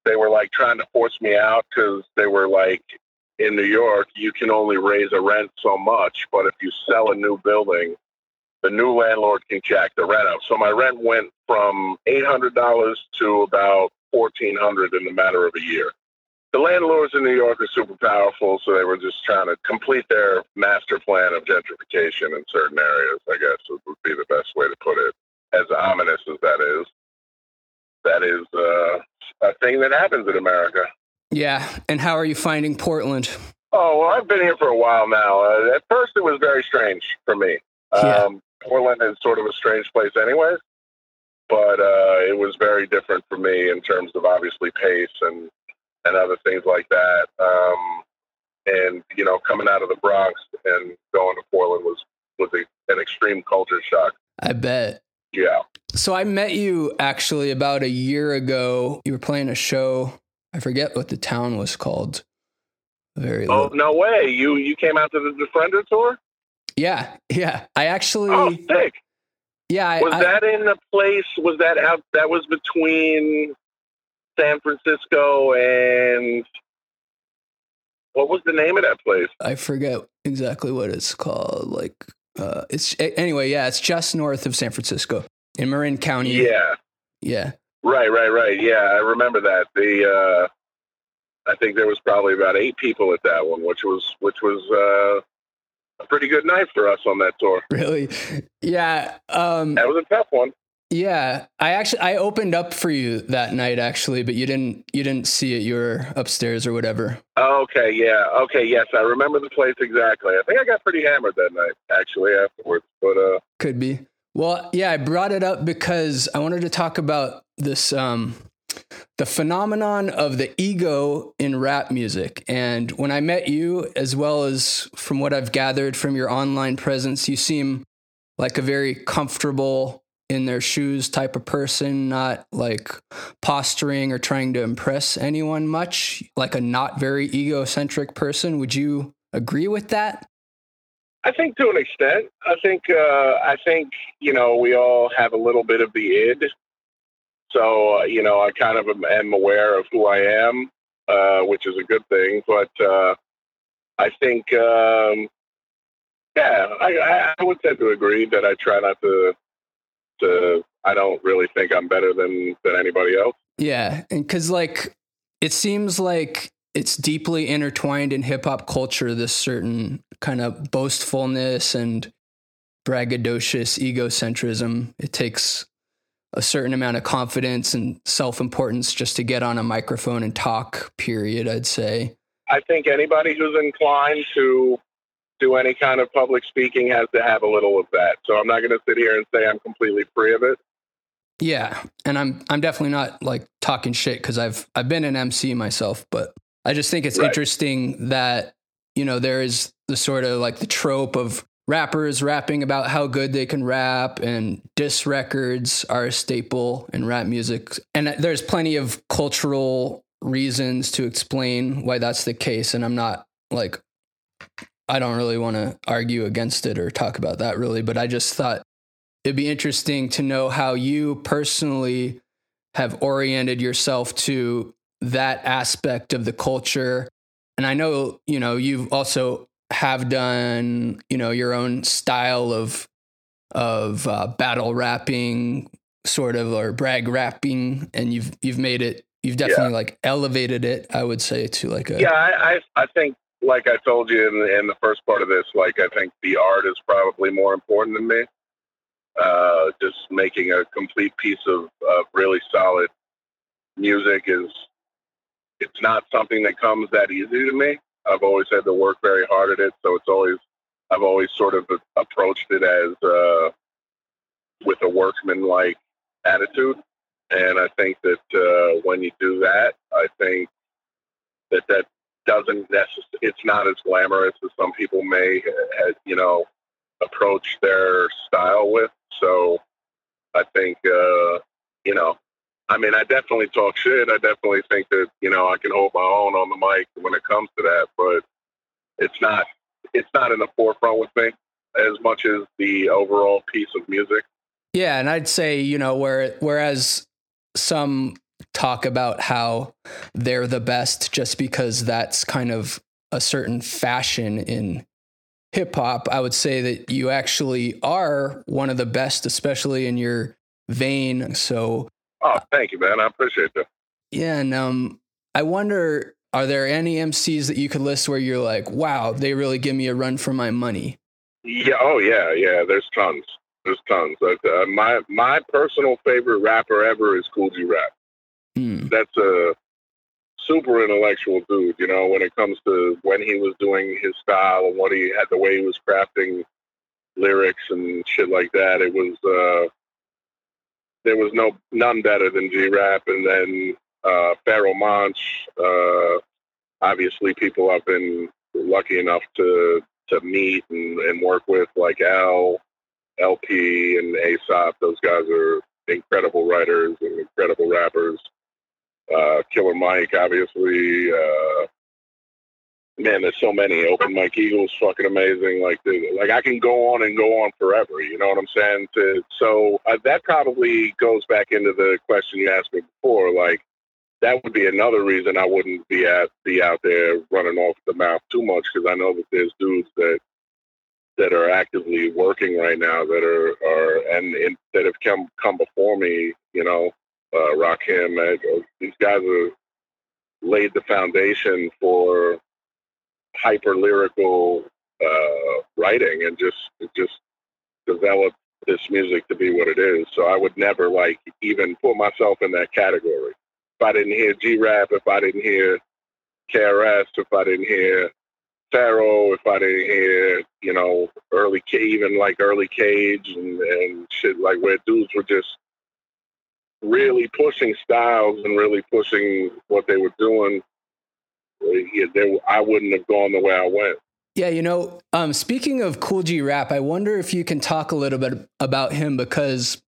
They were like trying to force me out because they were like, in New York, you can only raise a rent so much, but if you sell a new building, the new landlord can jack the rent up. So my rent went from eight hundred dollars to about fourteen hundred in a matter of a year. The landlords in New York are super powerful, so they were just trying to complete their master plan of gentrification in certain areas. I guess would be the best way to put it. As ominous as that is, that is uh, a thing that happens in America. Yeah. And how are you finding Portland? Oh well, I've been here for a while now. Uh, at first, it was very strange for me. Yeah. Um, Portland is sort of a strange place, anyways. But uh, it was very different for me in terms of obviously pace and and other things like that. Um, and you know, coming out of the Bronx and going to Portland was was a, an extreme culture shock. I bet. Yeah. So I met you actually about a year ago. You were playing a show. I forget what the town was called. Very Oh little. no way! You you came out to the Defriender tour? Yeah, yeah. I actually Oh, sick! yeah, I, Was I- that in the place? Was that out? That was between San Francisco and what was the name of that place? I forget exactly what it's called. Like uh it's anyway, yeah, it's just north of San Francisco in Marin County. Yeah, Yeah. Right, right, right. Yeah, I remember that. The uh, I think there was probably about eight people at that one, which was which was uh, a pretty good night for us on that tour. Really? Yeah. Um That was a tough one. yeah. I actually I opened up for you that night actually, but you didn't you didn't see it. You were upstairs or whatever. Okay, yeah, okay, yes, I remember the place exactly. I think I got pretty hammered that night, actually, afterwards. But uh, Could be. Well, yeah, I brought it up because I wanted to talk about this um the phenomenon of the ego in rap music. And when I met you, as well as from what I've gathered from your online presence, you seem like a very comfortable in their shoes type of person, not like posturing or trying to impress anyone much, like a not very egocentric person. Would you agree with that? I think to an extent. I think uh, I think you know we all have a little bit of the id. So uh, you know I kind of am, am aware of who I am, uh, which is a good thing. But uh, I think um, yeah, I, I- would tend to agree that I try not to to. I don't really think I'm better than than anybody else. Yeah, and because like it seems like it's deeply intertwined in hip hop culture. This certain kind of boastfulness and braggadocious egocentrism. It takes a certain amount of confidence and self importance just to get on a microphone and talk. Period. I'd say. I think anybody who's inclined to do any kind of public speaking has to have a little of that. So I'm not going to sit here and say I'm completely free of it. Yeah, and I'm I'm definitely not like talking shit because I've I've been an MC myself, but I just think it's Right. interesting that you know there is the sort of like the trope of rappers rapping about how good they can rap and diss records are a staple in rap music, and there's plenty of cultural reasons to explain why that's the case, and I'm not like I don't really want to argue against it or talk about that really, but I just thought it'd be interesting to know how you personally have oriented yourself to that aspect of the culture. And I know, you know, you've also have done, you know, your own style of of uh, battle rapping, sort of, or brag rapping, and you've you've made it. You've definitely like elevated it. I would say to like a Yeah, I, I, I think, like I told you in, in the first part of this, like I think the art is probably more important than me. Uh, just making a complete piece of, of really solid music is, it's not something that comes that easy to me. I've always had to work very hard at it, so it's always, I've always sort of approached it as uh, with a workman like attitude. And I think that uh, when you do that, I think that that doesn't necessarily, it's not as glamorous as some people may, uh, you know, approach their style with. So I think, uh, you know, I mean, I definitely talk shit. I definitely think that, you know, I can hold my own on the mic when it comes to that, but it's not, it's not in the forefront with me as much as the overall piece of music. Yeah, and I'd say, you know, where whereas some talk about how they're the best just because that's kind of a certain fashion in hip hop, I would say that you actually are one of the best, especially in your vein. So, oh, thank you, man. I appreciate that. Yeah, and um, I wonder, are there any MCs that you could list where you're like, wow, they really give me a run for my money? Yeah. Oh, yeah, yeah. There's tons. There's tons. Uh, my my personal favorite rapper ever is Kool G Rap. Hmm. That's a super intellectual dude. You know, when it comes to when he was doing his style and what he had, the way he was crafting lyrics and shit like that. It was uh, there was no none better than G Rap, and then uh, Pharoahe Monch. Uh, obviously, people I've been lucky enough to to meet and, and work with, like Al El-P and Aesop. Those guys are incredible writers and incredible rappers. Uh, Killer Mike, obviously. Uh, man, there's so many. Open Mike Eagle's, fucking amazing. Like, like I can go on and go on forever. You know what I'm saying? To, so uh, that probably goes back into the question you asked me before. Like, that would be another reason I wouldn't be at be out there running off the mouth too much because I know that there's dudes that that are actively working right now that are are and, and that have come come before me. You know, uh, Rakim. These guys have laid the foundation for hyper lyrical uh, writing and just just develop this music to be what it is. So I would never like even put myself in that category. If I didn't hear G Rap, if I didn't hear KRS, if I didn't hear Pharoahe, if I didn't hear, you know, early, even like early Cage and, and shit, like where dudes were just really pushing styles and really pushing what they were doing, yeah, they, I wouldn't have gone the way I went. Yeah, you know, um, speaking of Kool G Rap, I wonder if you can talk a little bit about him because,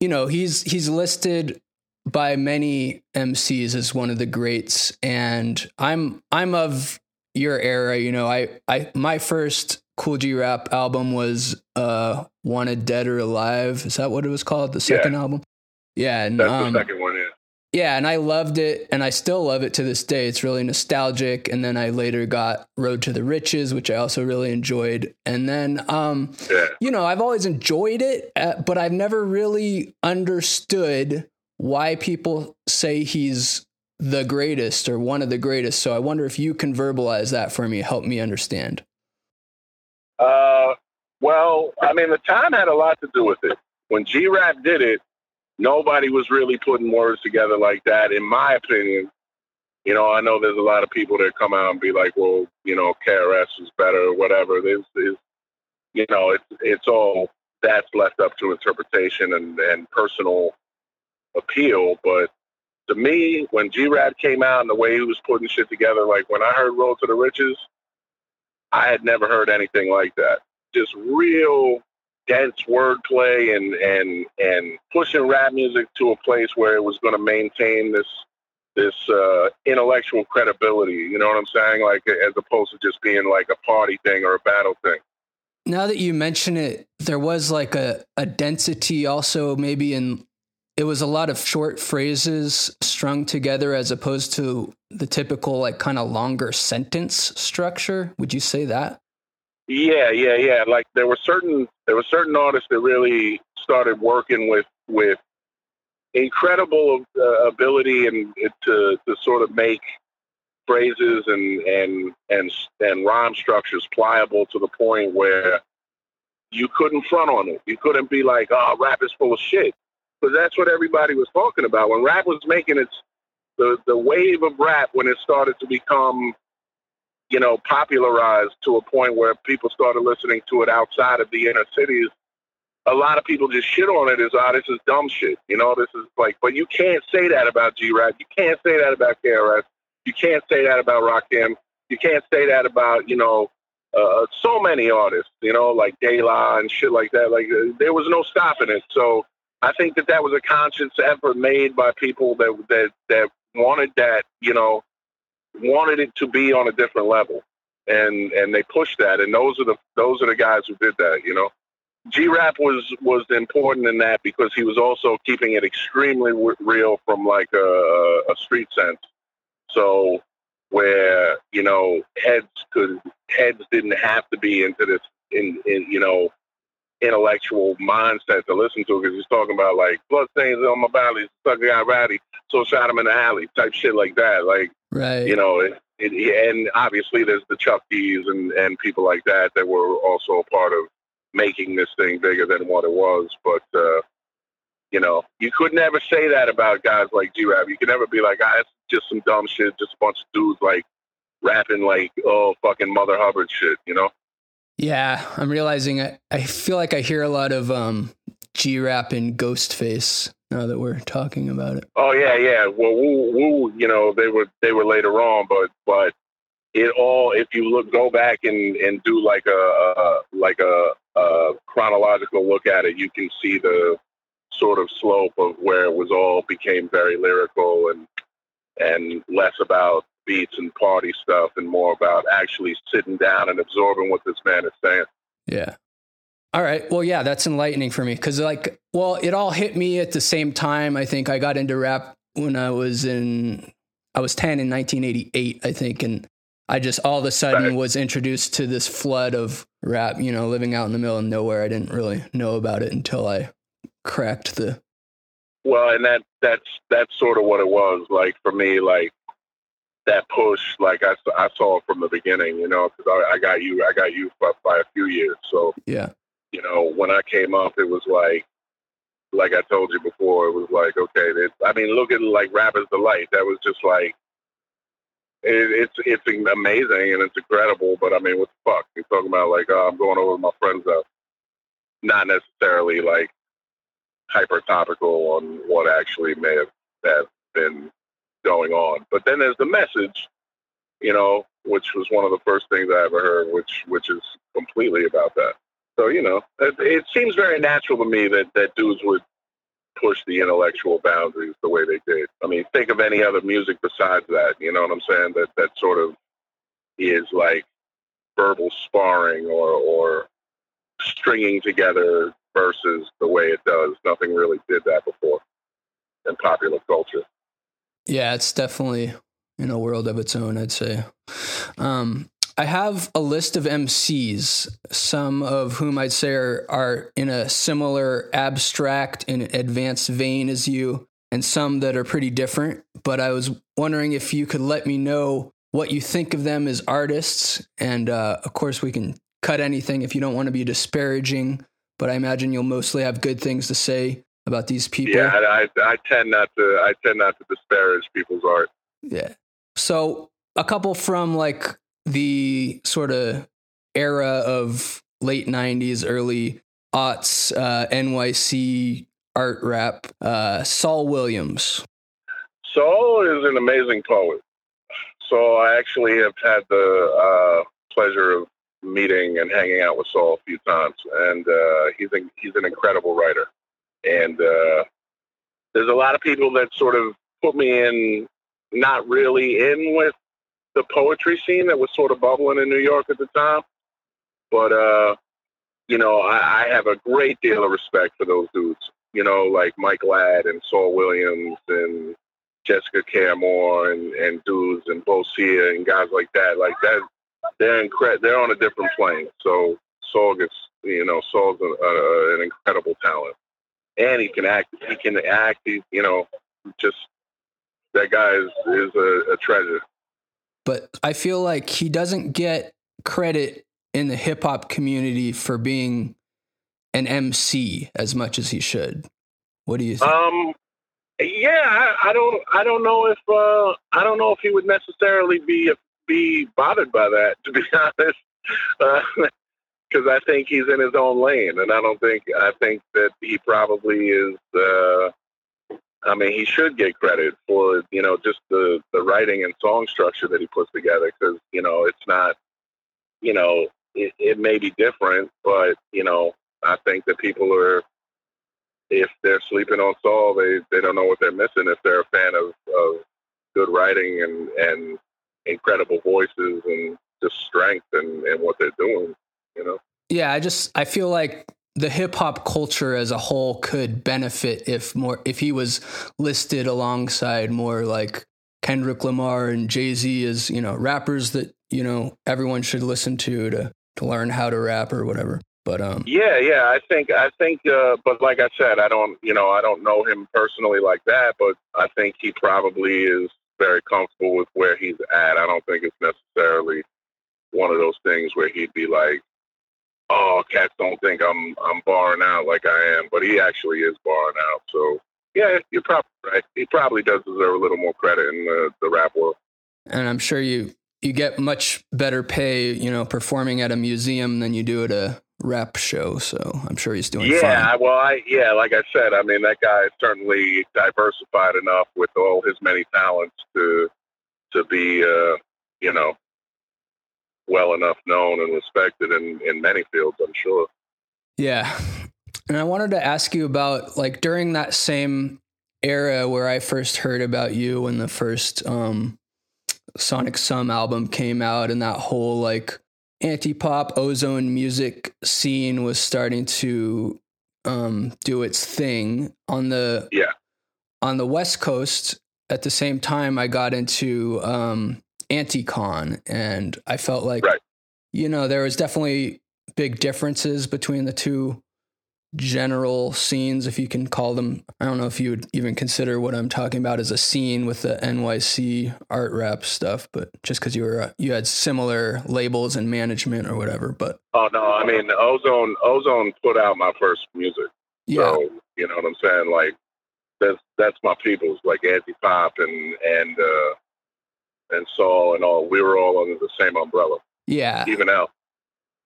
you know, he's he's listed by many MCs as one of the greats, and I'm I'm of your era, you know, I, I my first Kool G Rap album was uh Wanted Dead or Alive. Is that what it was called? The second yeah. album? Yeah. And, That's um, the second one, yeah. Yeah, and I loved it, and I still love it to this day. It's really nostalgic. And then I later got Road to the Riches, which I also really enjoyed. And then, um, yeah. you know, I've always enjoyed it, uh, but I've never really understood why people say he's the greatest or one of the greatest. So I wonder if you can verbalize that for me, help me understand. Uh, well, I mean, the time had a lot to do with it. When G Rap did it, nobody was really putting words together like that, in my opinion. You know, I know there's a lot of people that come out and be like, well, you know, KRS is better or whatever. There's, there's you know, it's, it's all that's left up to interpretation and, and personal appeal. But to me, when G Rap came out and the way he was putting shit together, like when I heard Road to the Riches, I had never heard anything like that. Just real dense wordplay and and and pushing rap music to a place where it was going to maintain this this uh, intellectual credibility. You know what I'm saying? Like as opposed to just being like a party thing or a battle thing. Now that you mention it, there was like a, a density also maybe in it was a lot of short phrases strung together as opposed to the typical like kind of longer sentence structure would you say that yeah yeah yeah like there were certain there were certain artists that really started working with with incredible uh, ability and to to sort of make phrases and and and and rhyme structures pliable to the point where you couldn't front on it. You couldn't be like, "Oh, rap is full of shit." because that's what everybody was talking about when rap was making its the the wave of rap when it started to become you know popularized to a point where people started listening to it outside of the inner cities a lot of people just shit on it as, oh, this is dumb shit. You know, this is like, but you can't say that about G Rap. You can't say that about KRS. You can't say that about Rakim. You can't say that about, you know, uh, so many artists, you know, like De La and shit like that. Like, uh, there was no stopping it. So I think that that was a conscious effort made by people that, that, that wanted that, you know, wanted it to be on a different level. And, and they pushed that. And those are the, those are the guys who did that, you know. G Rap was was important in that because he was also keeping it extremely w- real from like a, a street sense. So where you know heads could heads didn't have to be into this in, in you know intellectual mindset to listen to because he's talking about like blood stains on my body, sucker got ratty, so shot him in the alley, type shit like that. Like right, you know, it, it, and obviously there's the Chuck D's and and people like that that were also a part of making this thing bigger than what it was. But uh, you know, you could never say that about guys like G Rap. You could never be like, ah, it's just some dumb shit, just a bunch of dudes like rapping like oh fucking Mother Hubbard shit, you know? Yeah, I'm realizing I, I feel like I hear a lot of um, G Rap and Ghostface now that we're talking about it. Oh yeah, yeah. Well, woo, woo, you know, they were they were later on, but but it all if you look go back and and do like a, a like a, a chronological look at it, you can see the sort of slope of where it was all became very lyrical and and less about beats and party stuff and more about actually sitting down and absorbing what this man is saying. Yeah. All right. Well, yeah, that's enlightening for me because, like, well, it all hit me at the same time. I think I got into rap when I was in, I was 10 in 1988, I think. And I just all of a sudden right. was introduced to this flood of rap, you know, living out in the middle of nowhere. I didn't really know about it until I cracked the. Well, and that that's that's sort of what it was like for me. Like that push, like I, I saw it from the beginning, you know, because I, I, got you, I got you by, by a few years. So yeah, you know, when I came up, it was like, like I told you before, it was like, okay, this, I mean, look at like Rapper's Delight. That was just like it, it's it's amazing and it's incredible. But I mean, what the fuck? You're talking about like oh, I'm going over with my friends out, not necessarily like hyper topical on what actually may have, have been going on. But then there's the message, you know, which was one of the first things I ever heard, which which is completely about that. So you know, it, it seems very natural to me that that dudes would push the intellectual boundaries the way they did. I mean, think of any other music besides that. You know what I'm saying? That that sort of is like verbal sparring or or stringing together verses the way it does. Nothing really did that before in popular culture. Yeah, it's definitely in a world of its own, I'd say. Um, I have a list of MCs, some of whom I'd say are, are in a similar abstract and advanced vein as you, and some that are pretty different. But I was wondering if you could let me know what you think of them as artists. And uh, of course, we can cut anything if you don't want to be disparaging, but I imagine you'll mostly have good things to say about these people. Yeah, I, I tend not to. I tend not to disparage people's art. Yeah. So a couple from like the sort of era of late 90s, early aughts, uh, NYC art rap, uh, Saul Williams. Saul is an amazing poet. So I actually have had the uh, pleasure of meeting and hanging out with Saul a few times, and uh, he's a, he's an incredible writer. And uh, there's a lot of people that sort of put me in, not really in with the poetry scene that was sort of bubbling in New York at the time. But uh, you know, I, I have a great deal of respect for those dudes. You know, like Mike Ladd and Saul Williams and Jessica Care and, and dudes and Beau Sia and guys like that. Like that, they're incre- They're on a different plane. So Saul gets, you know, Saul's a, a, an incredible talent, and he can act. He can act. He, you know, just that guy is is a, a treasure but I feel like he doesn't get credit in the hip hop community for being an MC as much as he should. What do you think? Um, yeah, I, I don't, I don't know if, uh, I don't know if he would necessarily be be bothered by that. To be honest, uh, because I think he's in his own lane, and I don't think I think that he probably is. Uh, I mean, he should get credit for you know just the the writing and song structure that he puts together because you know it's not you know it, it may be different, but you know I think that people are if they're sleeping on Saul, they they don't know what they're missing if they're a fan of, of good writing and and incredible voices and just strength and and what they're doing. You know. Yeah, I just I feel like the hip hop culture as a whole could benefit if more if he was listed alongside more like Kendrick Lamar and Jay Z as you know rappers that you know everyone should listen to to to learn how to rap or whatever. But um, yeah, yeah, I think I think, uh, but like I said, I don't, you know, I don't know him personally like that, but I think he probably is very comfortable with where he's at. I don't think it's necessarily one of those things where he'd be like, "Oh, cats don't think I'm I'm barring out like I am," but he actually is barring out. So yeah, you're probably right. He probably does deserve a little more credit in the, the rap world. And I'm sure you you get much better pay, you know, performing at a museum than you do at a rap show. So I'm sure he's doing yeah, fine. well, I yeah, like I said, I mean that guy is certainly diversified enough with all his many talents to to be uh, you know well enough known and respected in in many fields. I'm sure. Yeah, and I wanted to ask you about like during that same era where I first heard about you when the first um, Sonic Sum album came out, and that whole like anti-pop ozone music scene was starting to um, do its thing on the yeah on the west coast at the same time i got into um, anti-con and i felt like right. you know there was definitely big differences between the two general scenes, if you can call them. I don't know if you would even consider what I'm talking about as a scene with the NYC art rap stuff, but just because you were uh, you had similar labels and management or whatever. But oh no, I mean Ozone Ozone put out my first music. Yeah, so, you know what I'm saying? Like that's that's my people's like anti pop and and uh and Saul and all. We were all under the same umbrella. Yeah, even out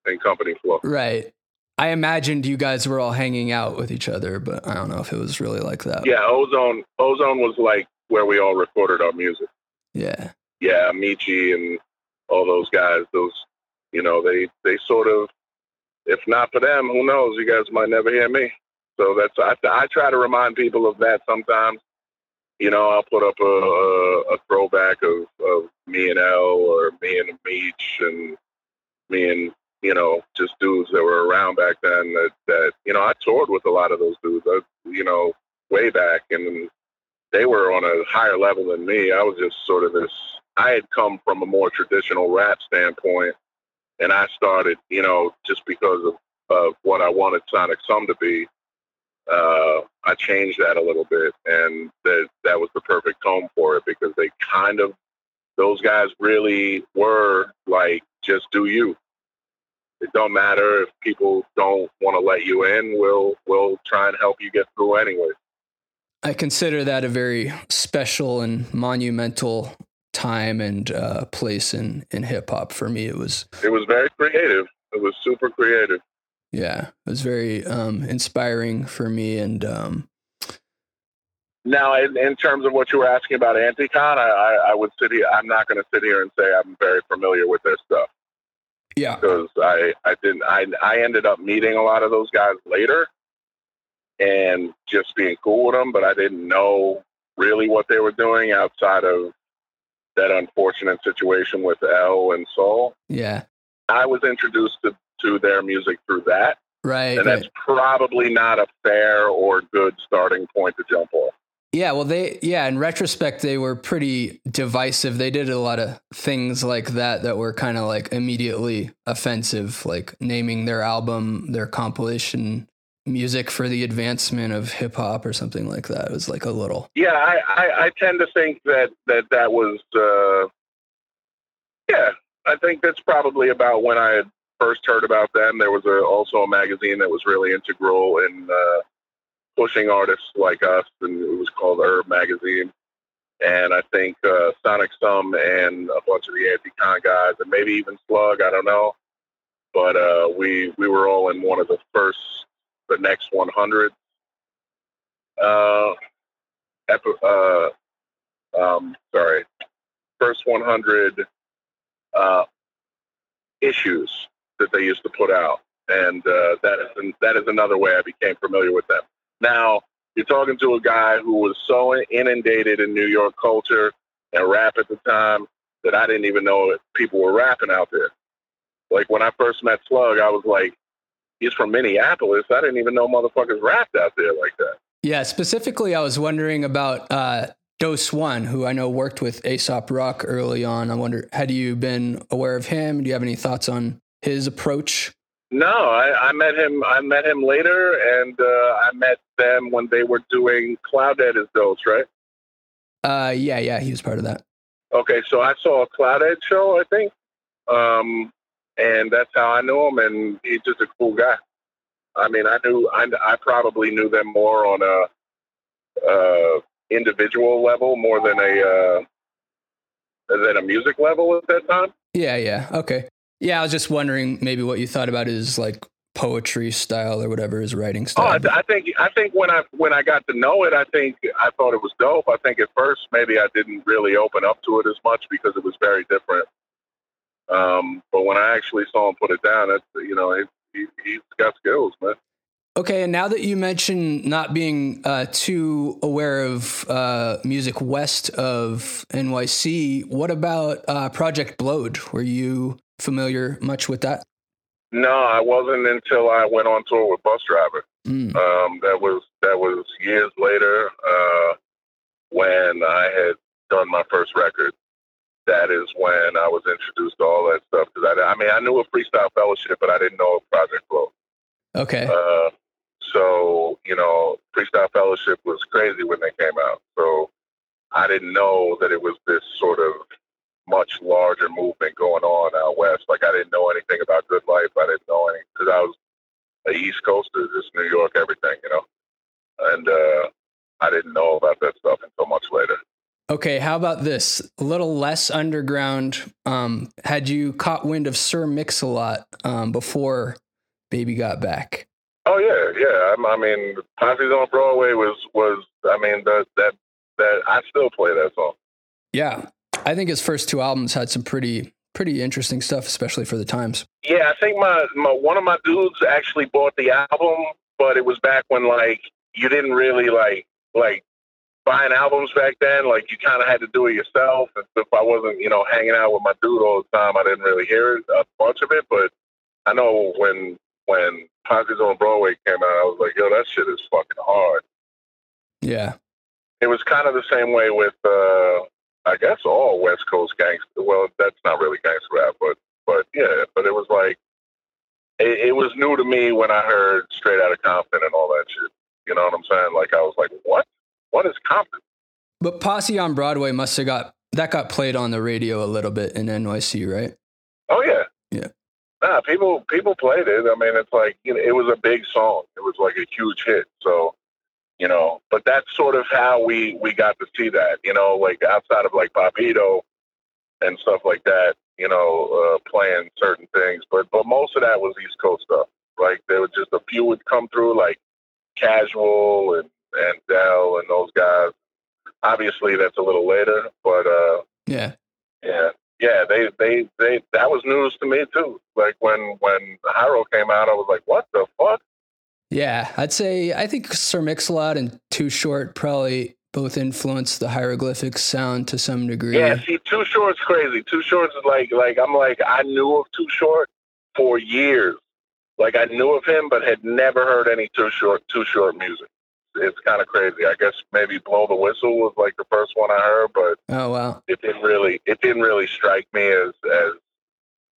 in company flow. Right. I imagined you guys were all hanging out with each other, but I don't know if it was really like that. Yeah, Ozone Ozone was like where we all recorded our music. Yeah. Yeah, Michi and all those guys, those you know, they they sort of if not for them, who knows, you guys might never hear me. So that's I I try to remind people of that sometimes. You know, I'll put up a a, a throwback of, of me and L or me and Meech and me and you know, just dudes that were around back then that, that, you know, I toured with a lot of those dudes, I, you know, way back and they were on a higher level than me. I was just sort of this, I had come from a more traditional rap standpoint and I started, you know, just because of, of what I wanted Sonic Sum to be. Uh, I changed that a little bit and that, that was the perfect tone for it because they kind of, those guys really were like, just do you it don't matter if people don't want to let you in. We'll we'll try and help you get through anyway. I consider that a very special and monumental time and uh, place in in hip hop. For me, it was it was very creative. It was super creative. Yeah, it was very um, inspiring for me. And um, now, in, in, terms of what you were asking about Anticon, I, I, I would sit here. I'm not going to sit here and say I'm very familiar with their stuff. Yeah. Because I, I didn't I I ended up meeting a lot of those guys later and just being cool with them, but I didn't know really what they were doing outside of that unfortunate situation with L and Sole. Yeah. I was introduced to, to their music through that. Right. And that's right. probably not a fair or good starting point to jump off. Yeah, well, they yeah. In retrospect, they were pretty divisive. They did a lot of things like that that were kind of like immediately offensive, like naming their album their compilation music for the advancement of hip hop or something like that. It was like a little. Yeah, I, I, I tend to think that that that was. Uh, yeah, I think that's probably about when I had first heard about them. There was a, also a magazine that was really integral in. Uh, pushing artists like us, and it was called URB Magazine. And I think uh, Sonic Sum and a bunch of the Anti-Con guys, and maybe even Slug, I don't know, but uh, we we were all in one of the first, the next 100 uh, uh, um, sorry, first 100 uh, issues that they used to put out, and uh, that is that is another way I became familiar with them. Now you're talking to a guy who was so inundated in New York culture and rap at the time that I didn't even know people were rapping out there. Like when I first met Slug, I was like, he's from Minneapolis. I didn't even know motherfuckers rapped out there like that. Yeah, specifically, I was wondering about uh, Doseone, who I know worked with Aesop Rock early on. I wonder, had you been aware of him? Do you have any thoughts on his approach? No, I, I met him. I met him later, and uh, I met them when they were doing cLOUDDEAD as those, right? Uh, yeah, yeah, he was part of that. Okay, so I saw a cLOUDDEAD show, I think, um, and that's how I knew him. And he's just a cool guy. I mean, I knew I, I probably knew them more on a uh, individual level more than a uh, than a music level at that time. Yeah, yeah, okay, yeah. I was just wondering maybe what you thought about his like poetry style or whatever his writing style. Oh, I, I think I think when I when I got to know it, I think I thought it was dope. I think at first maybe I didn't really open up to it as much because it was very different. Um, but when I actually saw him put it down, that's you know he, he, he's got skills, man. Okay, and now that you mention not being uh, too aware of uh, music west of NYC, what about uh, Project Blowed? Were you familiar much with that? No, I wasn't until I went on tour with Busdriver. Mm. Um, that was that was years later uh, when I had done my first record. That is when I was introduced to all that stuff. Because I, I mean, I knew a Freestyle Fellowship, but I didn't know a Project Blowed. Okay. Uh, so, you know, Freestyle Fellowship was crazy when they came out. So I didn't know that it was this sort of much larger movement going on out west. Like I didn't know anything about Good Life. I didn't know anything because I was a East Coaster, just New York, everything, you know. And uh, I didn't know about that stuff until much later. Okay, how about this? A little less underground. Um, had you caught wind of Sir Mix-a-Lot um, before Baby Got Back? Oh yeah, yeah. I, I mean, Posse's on Broadway was was. I mean, that that that I still play that song. Yeah, I think his first two albums had some pretty pretty interesting stuff, especially for the times. Yeah, I think my, my one of my dudes actually bought the album, but it was back when like you didn't really like like buying albums back then. Like you kind of had to do it yourself. And if I wasn't, you know, hanging out with my dude all the time, I didn't really hear it, a bunch of it. But I know when when Posse's on Broadway came out, I was like, yo, that shit is fucking hard. Yeah. It was kind of the same way with, uh, I guess, all West Coast gangster. Well, that's not really gangster rap, but but yeah, but it was like, it, it was new to me when I heard Straight Outta Compton and all that shit. You know what I'm saying? Like I was like, what? What is Compton? But Posse on Broadway must have got that got played on the radio a little bit in NYC, right? Oh yeah. Yeah. Nah, people people played it. I mean, it's like you know, it was a big song. It was like a huge hit. So, you know, but that's sort of how we we got to see that. You know, like outside of like Bobbito and stuff like that. You know, uh, playing certain things, but but most of that was East Coast stuff. Like there was just a few would come through, like Casual and and Del and those guys. Obviously, that's a little later, but uh, yeah, yeah yeah, they, they, they, that was news to me too. Like when, when Hiero came out, I was like, what the fuck? Yeah, I'd say, I think Sir Mix-a-Lot and Too Short probably both influenced the hieroglyphics sound to some degree. Yeah, see, Too Short's crazy. Too Short's like, like, I'm like, I knew of Too Short for years. Like I knew of him, but had never heard any Too Short, Too Short music it's kind of crazy. I guess maybe blow the whistle was like the first one I heard, but oh wow, it didn't really it didn't really strike me as as.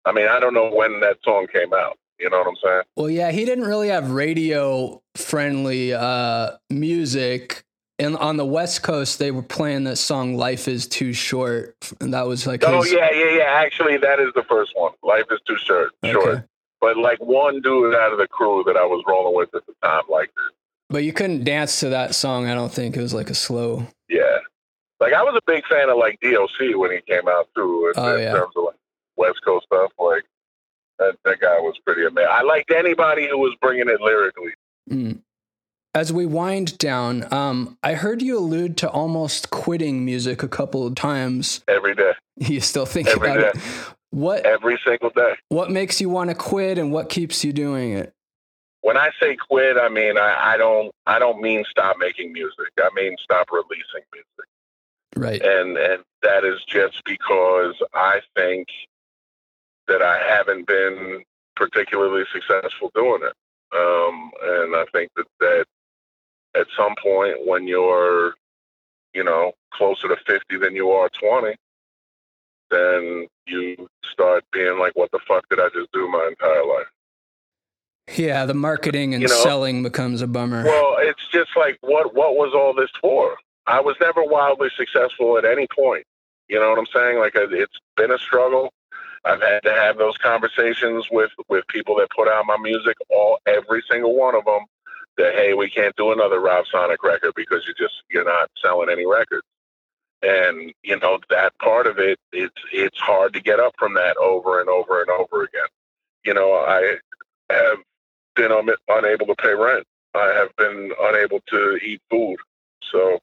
I mean, I don't know when that song came out. You know what I'm saying? Well, yeah, he didn't really have radio friendly uh, music. And on the West Coast, they were playing the song "Life Is Too Short," and that was like. Oh his... yeah, yeah, yeah. Actually, that is the first one. "Life Is Too Short." Okay. Short. But like one dude out of the crew that I was rolling with at the time liked it. But you couldn't dance to that song. I don't think it was like a slow. Yeah, like I was a big fan of like DOC when he came out too. In, oh, in yeah. terms of like West Coast stuff, like That that guy was pretty amazing. I liked anybody who was bringing it lyrically. Mm. As we wind down, um, I heard you allude to almost quitting music a couple of times. Every day. You still think Every about day. it. What Every single day. what makes you want to quit and what keeps you doing it? When I say quit, I mean I, I don't I don't mean stop making music. I mean stop releasing music. Right. and and that is just because I think that I haven't been particularly successful doing it. Um, and I think that that at some point when you're, you know, closer to fifty than you are twenty, then you start being like, "What the fuck did I just do my entire life?" Yeah, the marketing and You know? selling becomes a bummer. Well, it's just like, what what was all this for? I was never wildly successful at any point. You know what I'm saying? Like it's been a struggle. I've had to have those conversations with with people that put out my music, all every single one of them. That hey, we can't do another Rob Sonic record because you just you're not selling any records. And you know that part of it, it's it's hard to get up from that over and over and over again. You know, I have been un- unable to pay rent. I have been unable to eat food. So,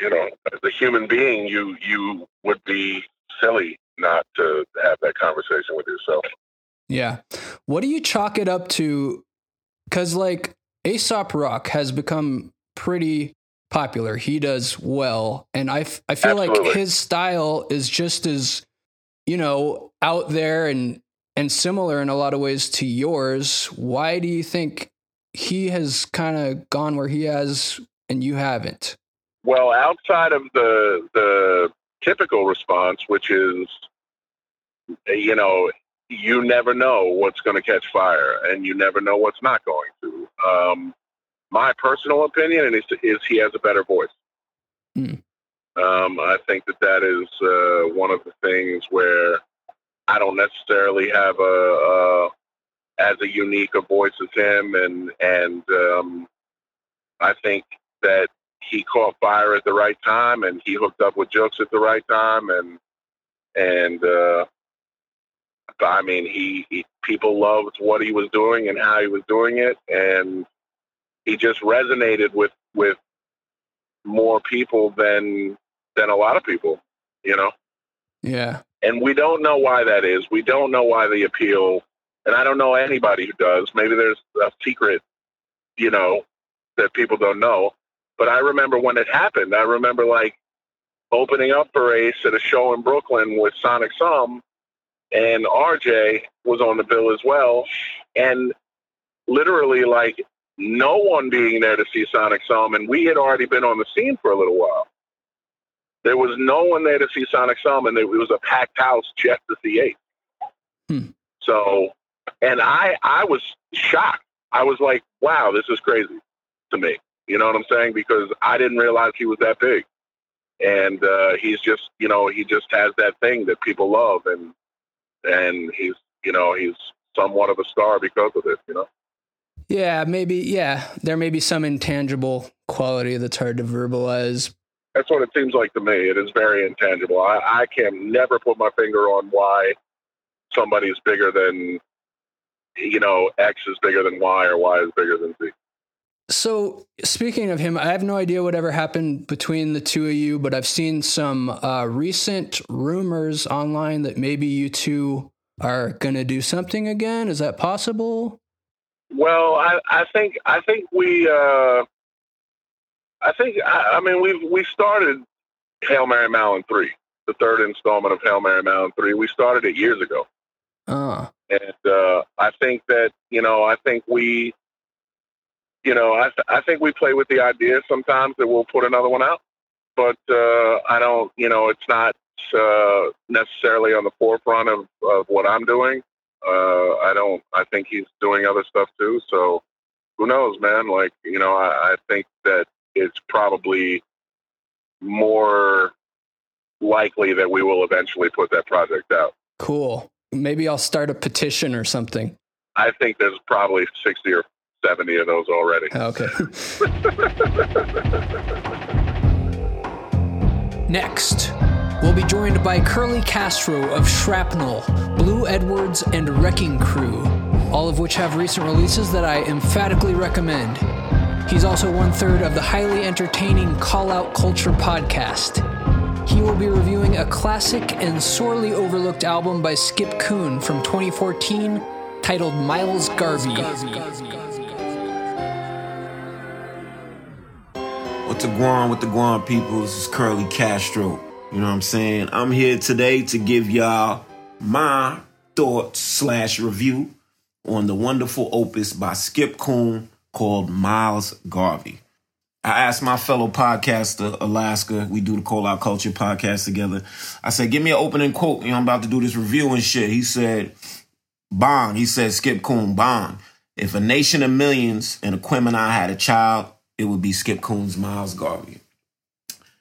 you know, as a human being, you you would be silly not to have that conversation with yourself. Yeah. What do you chalk it up to? Because, like, Aesop Rock has become pretty popular. He does well. And I, f- I feel like his style is just as, you know, out there and, and similar in a lot of ways to yours. Why do you think he has kind of gone where he has and you haven't? Well, outside of the the typical response, which is, you know, you never know what's going to catch fire, and you never know what's not going to. Um, my personal opinion and is, is he has a better voice. Hmm. Um, I think that that is uh, one of the things where I don't necessarily have a, a as a unique a voice as him, and and um, I think that he caught fire at the right time, and he hooked up with Jux at the right time, and and uh, I mean, he, he people loved what he was doing and how he was doing it, and he just resonated with with more people than than a lot of people, you know. Yeah. And we don't know why that is. We don't know why the appeal, and I don't know anybody who does. Maybe there's a secret, you know, that people don't know. But I remember when it happened. I remember like opening up for Ace at a show in Brooklyn with Sonic Sum, and RJ was on the bill as well. And literally, like no one being there to see Sonic Sum, and we had already been on the scene for a little while. There was no one there to see Sonic Sum, and it was a packed house just to see Ace. Hmm. So, and I, I was shocked. I was like, "Wow, this is crazy to me." You know what I'm saying? Because I didn't realize he was that big, and uh, he's just, you know, he just has that thing that people love, and and he's, you know, he's somewhat of a star because of it. You know. Yeah. Maybe, yeah. There may be some intangible quality that's hard to verbalize. That's what it seems like to me. It is very intangible. I, I can never put my finger on why somebody is bigger than, you know, X is bigger than Y or Y is bigger than Z. So, speaking of him, I have no idea whatever happened between the two of you, but I've seen some uh, recent rumors online that maybe you two are going to do something again. Is that possible? Well, I, I think I think we uh, I think I, I mean we we started Hail Mary Mallon three, the third installment of Hail Mary Mallon three. We started it years ago. Uh, and uh, I think that you know, I think we, you know, I th- I think we play with the idea sometimes that we'll put another one out, but uh, I don't, you know, it's not uh, necessarily on the forefront of, of what I'm doing. Uh, I don't. I think he's doing other stuff too. So who knows, man? Like you know, I, I think that it's probably more likely that we will eventually put that project out. cool. Maybe I'll start a petition or something. I think there's probably 60 or 70 of those already. Ah, okay. Next, We'll be joined by Curly Castro of ShrapKnel, BLUu Edwards, and Wrecking Crew, all of which have recent releases that I emphatically recommend. He's also one third of the highly entertaining Call Out Culture podcast. He will be reviewing a classic and sorely overlooked album by Skipp Coon from 2014 titled Miles Garvey. What the Guam, with the people, this is Curly Castro. You know what I'm saying? I'm here today to give y'all my thoughts slash review on the wonderful opus by Skipp Coon called Miles Garvey. I asked my fellow podcaster, Alaska, we do the Call Out Culture podcast together. I said, give me an opening quote. You know, I'm about to do this review and shit. He said, Bond. He said, Skipp Coon, Bond. If a nation of millions and Aquemini had a child, it would be Skipp Coon's Miles Garvey.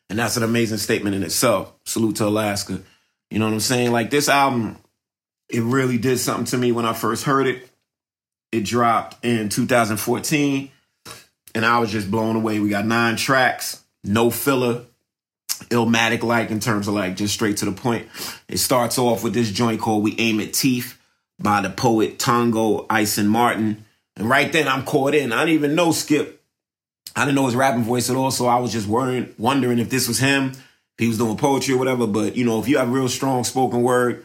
And that's an amazing statement in itself. Salute to Alaska. You know what I'm saying? Like this album, it really did something to me when I first heard it. It dropped in 2014, and I was just blown away. We got nine tracks, no filler, Illmatic like in terms of like just straight to the point. It starts off with this joint called We Aim at Teeth by the poet Tongo Eisen-Martin. And right then I'm caught in. I didn't even know Skipp I didn't know his rapping voice at all, so I was just worrying, wondering if this was him, he was doing poetry or whatever. But you know, if you have real strong spoken word,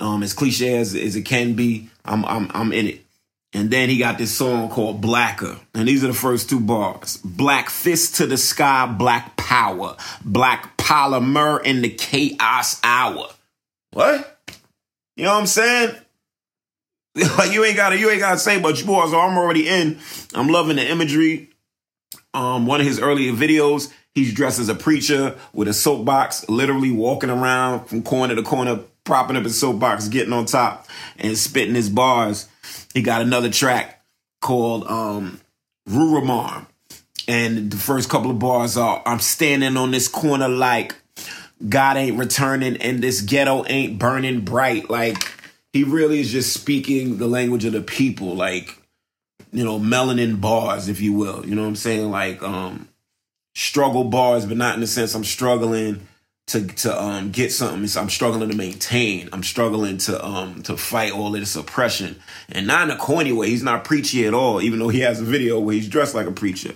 um, as cliche as, as it can be, I'm I'm I'm in it. And then he got this song called Blacker. And these are the first two bars. Black fist to the sky, black power. Black polymer in the chaos hour. What? You know what I'm saying? you ain't gotta you ain't gotta say much more, so I'm already in. I'm loving the imagery um, one of his earlier videos, he's dressed as a preacher with a soapbox, literally walking around from corner to corner, propping up his soapbox, getting on top and spitting his bars. He got another track called um, Ruramar. And the first couple of bars are I'm standing on this corner like God ain't returning and this ghetto ain't burning bright. Like he really is just speaking the language of the people. Like you know, melanin bars, if you will. You know what I'm saying? Like um struggle bars, but not in the sense I'm struggling to to um get something. I'm struggling to maintain. I'm struggling to um to fight all of this oppression. And not in a corny way. He's not preachy at all, even though he has a video where he's dressed like a preacher.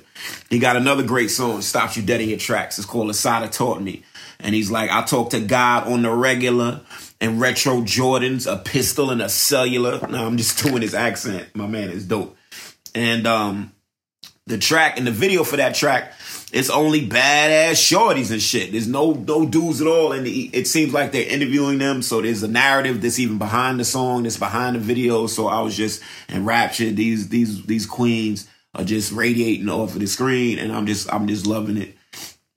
He got another great song, Stops You Dead in Your Tracks. It's called Assata Taught Me. And he's like, I talk to God on the regular and retro Jordans, a pistol and a cellular. No, I'm just doing his accent. My man is dope. And um, the track and the video for that track, it's only badass shorties and shit. There's no no dudes at all, and it seems like they're interviewing them. So there's a narrative that's even behind the song, that's behind the video. So I was just enraptured. These these these queens are just radiating off of the screen, and I'm just I'm just loving it.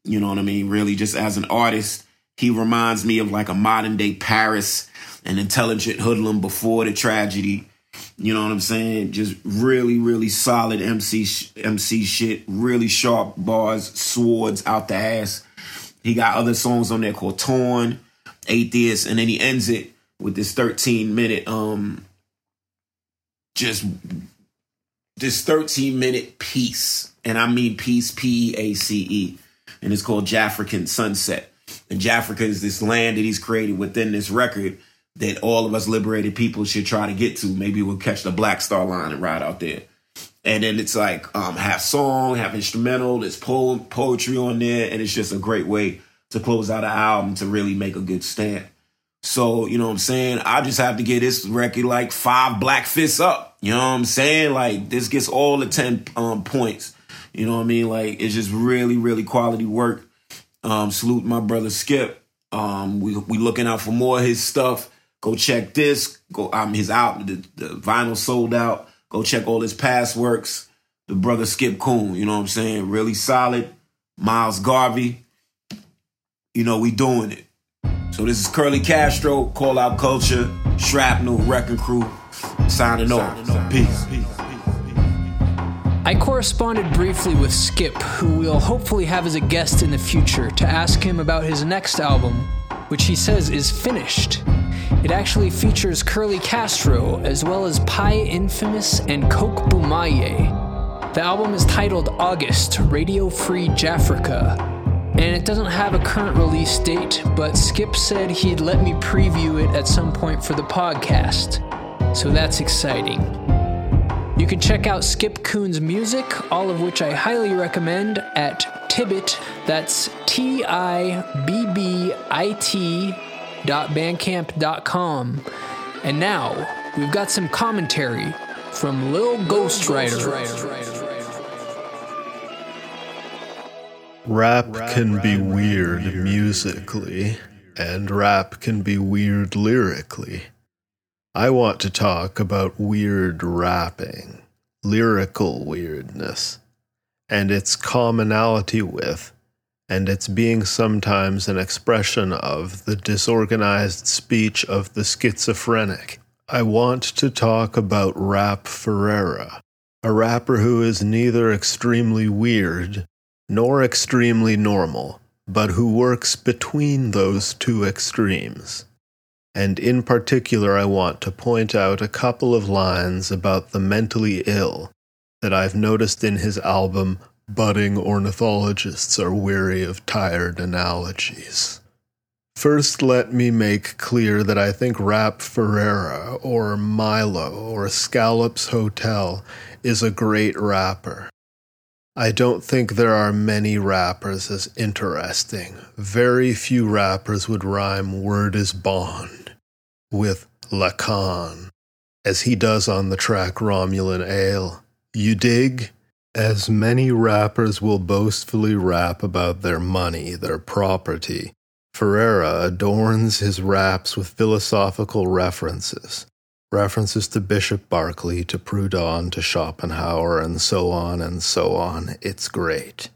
You know what I mean? Really, just as an artist, he reminds me of like a modern day Paris, an intelligent hoodlum before the tragedy you know what I'm saying? Just really, really solid MC MC shit. Really sharp bars, swords out the ass. He got other songs on there called Torn, Atheist, and then he ends it with this 13 minute um just this 13 minute piece. And I mean piece P A C E. And it's called Jafrican Sunset. And Jafrica is this land that he's created within this record that all of us liberated people should try to get to. Maybe we'll catch the Black Star Line and ride out there. And then it's like um, half song, half instrumental. There's poem, poetry on there, and it's just a great way to close out an album to really make a good stand. So, you know what I'm saying? I just have to get this record like five black fists up. You know what I'm saying? Like this gets all the 10 um, points. You know what I mean? Like it's just really, really quality work. Um, salute my brother Skipp. Um, we we looking out for more of his stuff. Go check this. Go um his out the, the vinyl sold out. Go check all his past works. The brother Skipp Coon, you know what I'm saying? Really solid. Miles Garvey. You know, we doing it. So this is Curly Castro, Call Out Culture, ShrapKnel, Wrecking Crew, signing off. Peace. I corresponded briefly with Skipp, who we'll hopefully have as a guest in the future, to ask him about his next album, which he says is finished. It actually features Curly Castro, as well as Pi Infamous and Coke Bumaye. The album is titled August Radio Free Jafrica, and it doesn't have a current release date, but Skipp said he'd let me preview it at some point for the podcast. So that's exciting. You can check out Skipp Coon's music, all of which I highly recommend, at Tibbit. That's T I B B I T dot bandcamp.com. And now we've got some commentary from Lil Ghostwriter. Rap can be weird musically, and rap can be weird lyrically. I want to talk about weird rapping, lyrical weirdness, and its commonality with, and its being sometimes an expression of, the disorganized speech of the schizophrenic. I want to talk about R.A.P. Ferreira, a rapper who is neither extremely weird nor extremely normal, but who works between those two extremes. And in particular, I want to point out a couple of lines about the mentally ill that I've noticed in his album Budding Ornithologists Are Weary of Tired Analogies. First, let me make clear that I think R.A.P. Ferreira or Milo or Scallops Hotel is a great rapper. I don't think there are many rappers as interesting. Very few rappers would rhyme word is bond with Lacan, as he does on the track Romulan Ale. You dig? As many rappers will boastfully rap about their money, their property, Ferreira adorns his raps with philosophical references references to Bishop Berkeley, to Proudhon, to Schopenhauer, and so on and so on. It's great.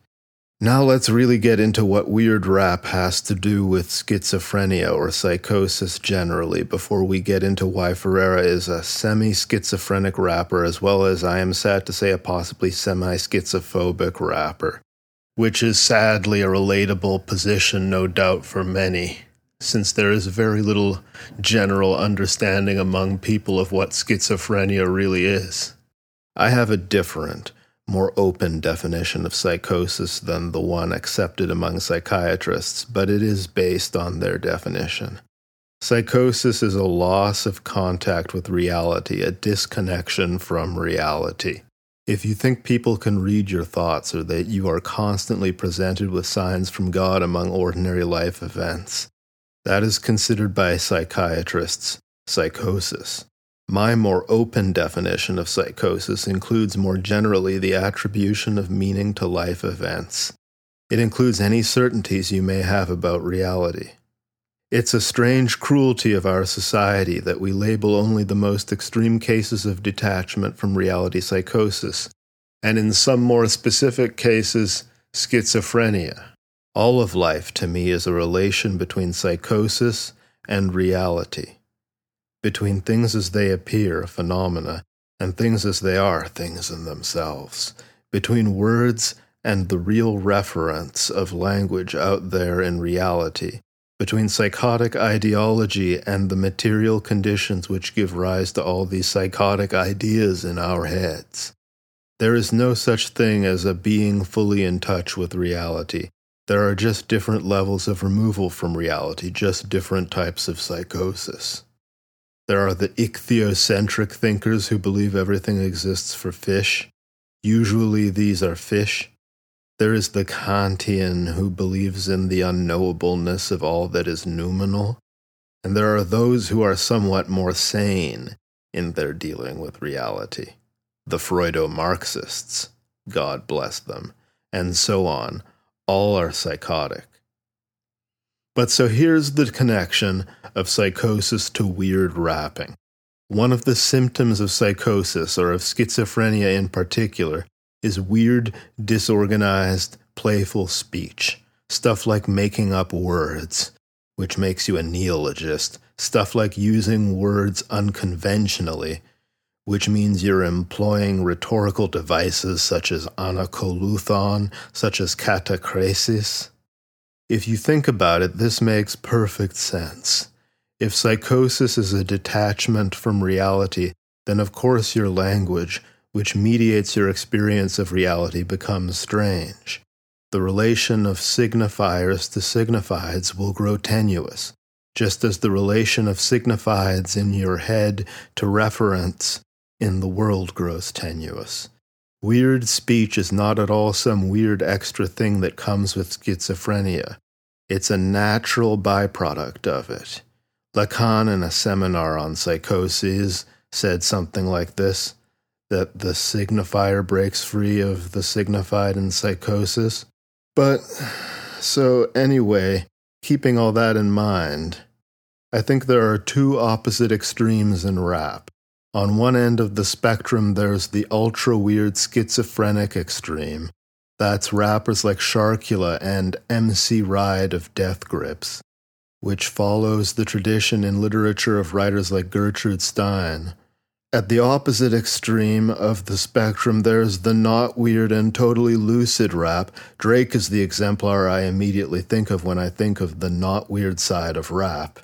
Now let's really get into what weird rap has to do with schizophrenia or psychosis generally before we get into why Ferreira is a semi schizophrenic rapper, as well as, I am sad to say, a possibly semi schizophobic rapper, which is sadly a relatable position, no doubt, for many since there is very little general understanding among people of what schizophrenia really is. I have a different, more open definition of psychosis than the one accepted among psychiatrists, but it is based on their definition. Psychosis is a loss of contact with reality, a disconnection from reality. If you think people can read your thoughts or that you are constantly presented with signs from God among ordinary life events, that is considered by psychiatrists psychosis. My more open definition of psychosis includes more generally the attribution of meaning to life events. It includes any certainties you may have about reality. It's a strange cruelty of our society that we label only the most extreme cases of detachment from reality psychosis, and in some more specific cases, schizophrenia. All of life to me is a relation between psychosis and reality, between things as they appear, phenomena, and things as they are, things in themselves, between words and the real reference of language out there in reality, between psychotic ideology and the material conditions which give rise to all these psychotic ideas in our heads. There is no such thing as a being fully in touch with reality there are just different levels of removal from reality, just different types of psychosis. There are the ichthyocentric thinkers who believe everything exists for fish. Usually these are fish. There is the Kantian who believes in the unknowableness of all that is noumenal. And there are those who are somewhat more sane in their dealing with reality. The Freudo Marxists, God bless them, and so on all are psychotic. But so here's the connection of psychosis to weird rapping. One of the symptoms of psychosis, or of schizophrenia in particular, is weird, disorganized, playful speech. Stuff like making up words, which makes you a neologist. Stuff like using words unconventionally, which means you're employing rhetorical devices such as anacoluthon, such as catachresis. If you think about it, this makes perfect sense. If psychosis is a detachment from reality, then of course your language, which mediates your experience of reality, becomes strange. the relation of signifiers to signifieds will grow tenuous, just as the relation of signifieds in your head to reference in the world grows tenuous. Weird speech is not at all some weird extra thing that comes with schizophrenia. It's a natural byproduct of it. Lacan, in a seminar on psychoses, said something like this that the signifier breaks free of the signified in psychosis. But, so anyway, keeping all that in mind, I think there are two opposite extremes in rap. On one end of the spectrum, there's the ultra weird schizophrenic extreme. That's rappers like Sharkula and MC Ride of Death Grips, which follows the tradition in literature of writers like Gertrude Stein. At the opposite extreme of the spectrum, there's the not weird and totally lucid rap. Drake is the exemplar I immediately think of when I think of the not weird side of rap.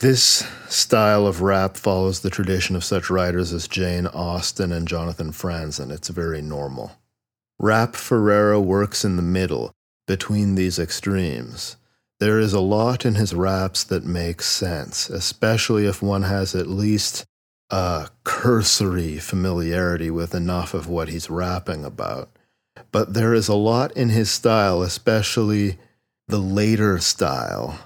This style of rap follows the tradition of such writers as Jane Austen and Jonathan Franzen. It's very normal. R.A.P. Ferreira works in the middle, between these extremes. There is a lot in his raps that makes sense, especially if one has at least a cursory familiarity with enough of what he's rapping about. But there is a lot in his style, especially the later style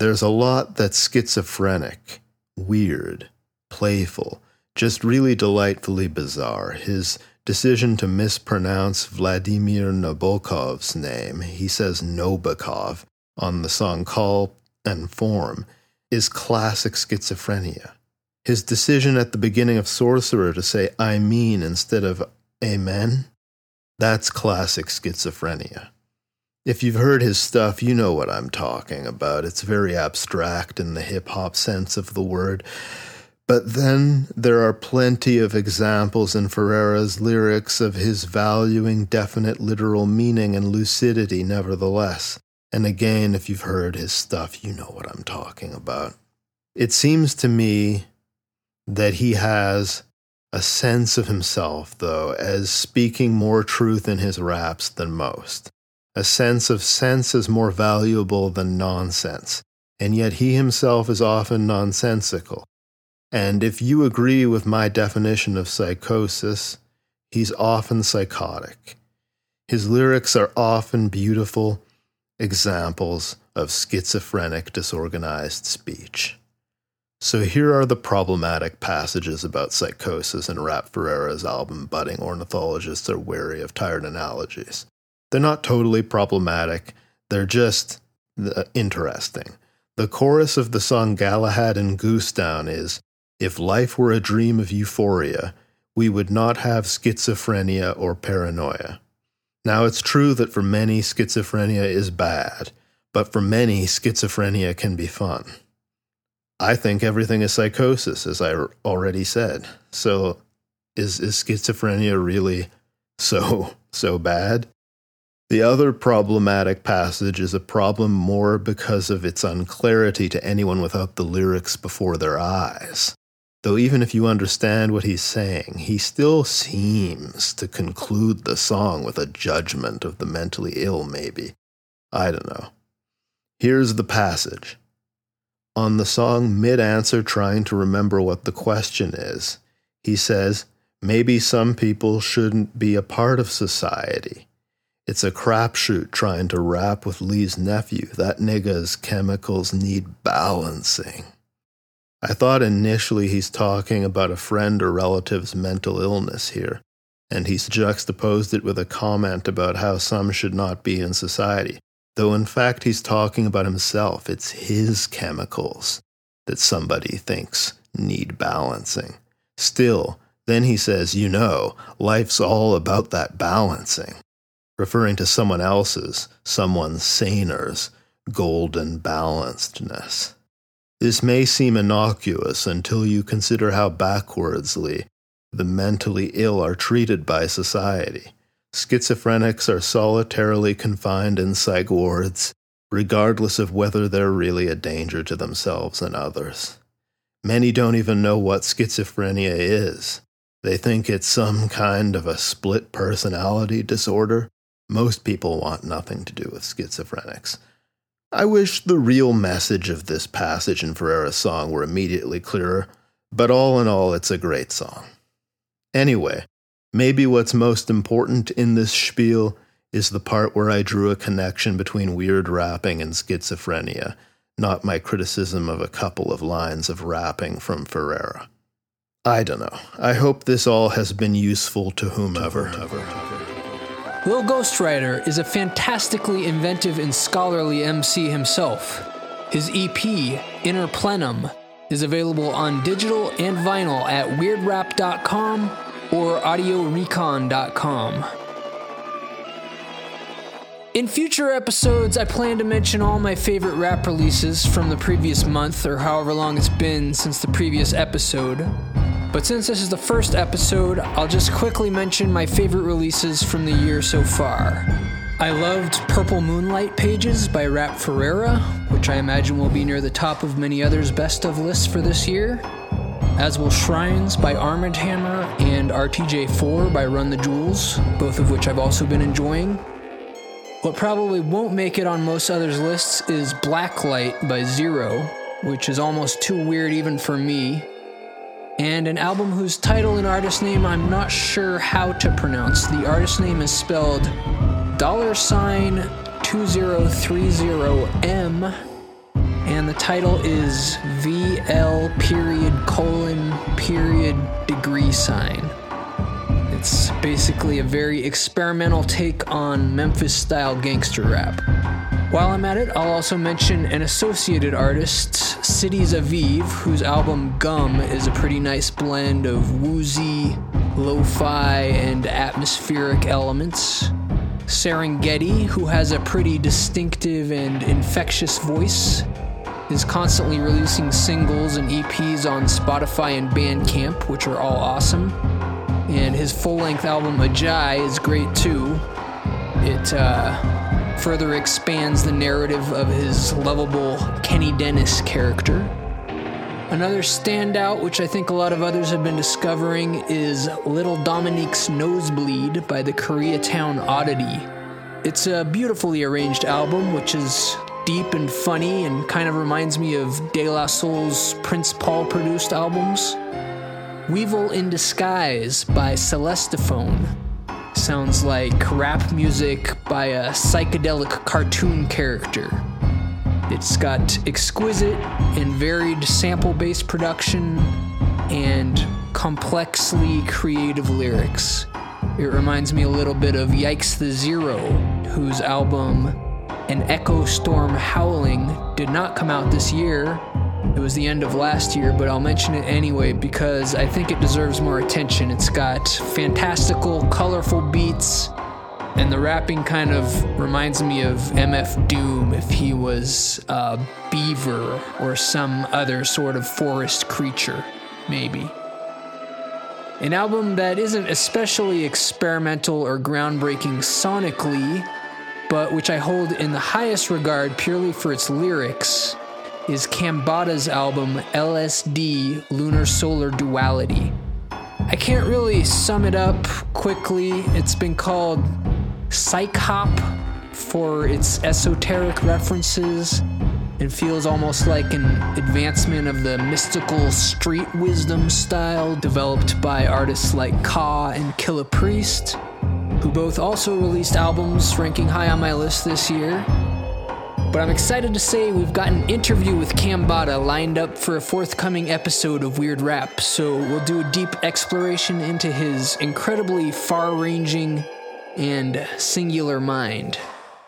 there's a lot that's schizophrenic, weird, playful, just really delightfully bizarre. His decision to mispronounce Vladimir Nabokov's name, he says Nobokov on the song Call and Form, is classic schizophrenia. His decision at the beginning of Sorcerer to say I mean instead of Amen, that's classic schizophrenia. If you've heard his stuff, you know what I'm talking about. It's very abstract in the hip hop sense of the word. But then there are plenty of examples in Ferreira's lyrics of his valuing definite literal meaning and lucidity, nevertheless. And again, if you've heard his stuff, you know what I'm talking about. It seems to me that he has a sense of himself, though, as speaking more truth in his raps than most. A sense of sense is more valuable than nonsense, and yet he himself is often nonsensical. And if you agree with my definition of psychosis, he's often psychotic. His lyrics are often beautiful examples of schizophrenic, disorganized speech. So here are the problematic passages about psychosis in R.A.P. Ferreira's album Budding Ornithologists Are Wary of Tired Analogies. They're not totally problematic, they're just uh, interesting. The chorus of the song Galahad and Goosedown is If life were a dream of euphoria, we would not have schizophrenia or paranoia. Now, it's true that for many, schizophrenia is bad, but for many, schizophrenia can be fun. I think everything is psychosis, as I already said. So, is, is schizophrenia really so, so bad? The other problematic passage is a problem more because of its unclarity to anyone without the lyrics before their eyes. Though even if you understand what he's saying, he still seems to conclude the song with a judgment of the mentally ill, maybe. I don't know. Here's the passage. On the song mid answer, trying to remember what the question is, he says, Maybe some people shouldn't be a part of society. It's a crapshoot trying to rap with Lee's nephew. That nigga's chemicals need balancing. I thought initially he's talking about a friend or relative's mental illness here, and he's juxtaposed it with a comment about how some should not be in society, though in fact he's talking about himself. It's his chemicals that somebody thinks need balancing. Still, then he says, you know, life's all about that balancing referring to someone else's, someone saner's, golden balancedness. This may seem innocuous until you consider how backwardsly the mentally ill are treated by society. Schizophrenics are solitarily confined in psych wards, regardless of whether they're really a danger to themselves and others. Many don't even know what schizophrenia is. They think it's some kind of a split personality disorder, Most people want nothing to do with schizophrenics. I wish the real message of this passage in Ferreira's song were immediately clearer, but all in all, it's a great song. Anyway, maybe what's most important in this spiel is the part where I drew a connection between weird rapping and schizophrenia, not my criticism of a couple of lines of rapping from Ferreira. I don't know. I hope this all has been useful to whomever. Lil Ghostwriter is a fantastically inventive and scholarly MC himself. His EP, Inner Plenum, is available on digital and vinyl at weirdrap.com or audiorecon.com. In future episodes, I plan to mention all my favorite rap releases from the previous month or however long it's been since the previous episode. But since this is the first episode, I'll just quickly mention my favorite releases from the year so far. I loved Purple Moonlight Pages by R.A.P. Ferreira, which I imagine will be near the top of many others' best of lists for this year. As will Shrines by Armand Hammer and RTJ4 by Run the Jewels, both of which I've also been enjoying. What probably won't make it on most others' lists is Blacklight by Zero, which is almost too weird even for me. And an album whose title and artist name I'm not sure how to pronounce. The artist name is spelled dollar sign 2030M, and the title is VL period colon period degree sign. It's basically a very experimental take on Memphis style gangster rap. While I'm at it, I'll also mention an associated artist, Cities Aviv, whose album Gum is a pretty nice blend of woozy, lo fi, and atmospheric elements. Serengeti, who has a pretty distinctive and infectious voice, is constantly releasing singles and EPs on Spotify and Bandcamp, which are all awesome and his full length album Ajai is great too. It uh, further expands the narrative of his lovable Kenny Dennis character. Another standout, which I think a lot of others have been discovering, is Little Dominique's Nosebleed by the Koreatown Oddity. It's a beautifully arranged album, which is deep and funny and kind of reminds me of De La Soul's Prince Paul produced albums. Weevil in Disguise by Celestiphone. Sounds like rap music by a psychedelic cartoon character. It's got exquisite and varied sample based production and complexly creative lyrics. It reminds me a little bit of Yikes the Zero, whose album An Echo Storm Howling did not come out this year, it was the end of last year, but I'll mention it anyway because I think it deserves more attention. It's got fantastical, colorful beats, and the rapping kind of reminds me of MF Doom if he was a beaver or some other sort of forest creature, maybe. An album that isn't especially experimental or groundbreaking sonically, but which I hold in the highest regard purely for its lyrics is Cambada's album LSD Lunar Solar Duality. I can't really sum it up quickly. It's been called Psych Hop for its esoteric references and feels almost like an advancement of the mystical street wisdom style developed by artists like Ka and Killah Priest, who both also released albums ranking high on my list this year. But I'm excited to say we've got an interview with Cambada lined up for a forthcoming episode of Weird Rap, so we'll do a deep exploration into his incredibly far ranging and singular mind.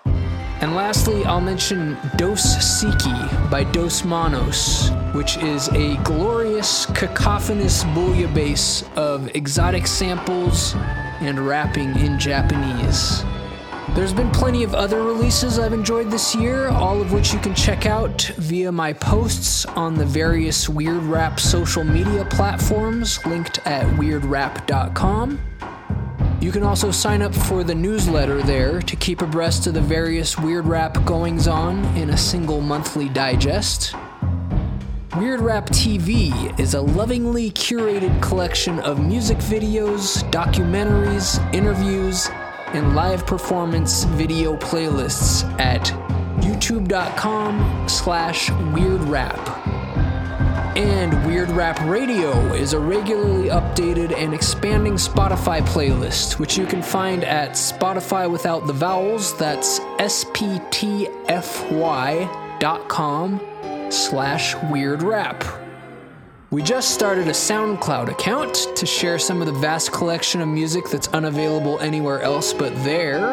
And lastly, I'll mention Dos Siki by Dos Monos, which is a glorious cacophonous bouillabaisse of exotic samples and rapping in Japanese. There's been plenty of other releases I've enjoyed this year, all of which you can check out via my posts on the various Weird Rap social media platforms linked at weirdrap.com. You can also sign up for the newsletter there to keep abreast of the various Weird Rap goings on in a single monthly digest. Weird Rap TV is a lovingly curated collection of music videos, documentaries, interviews, and live performance video playlists at youtube.com slash weirdrap. And Weird Rap Radio is a regularly updated and expanding Spotify playlist, which you can find at Spotify without the vowels. That's S-P-T-F-Y dot com slash weird rap. We just started a SoundCloud account to share some of the vast collection of music that's unavailable anywhere else but there.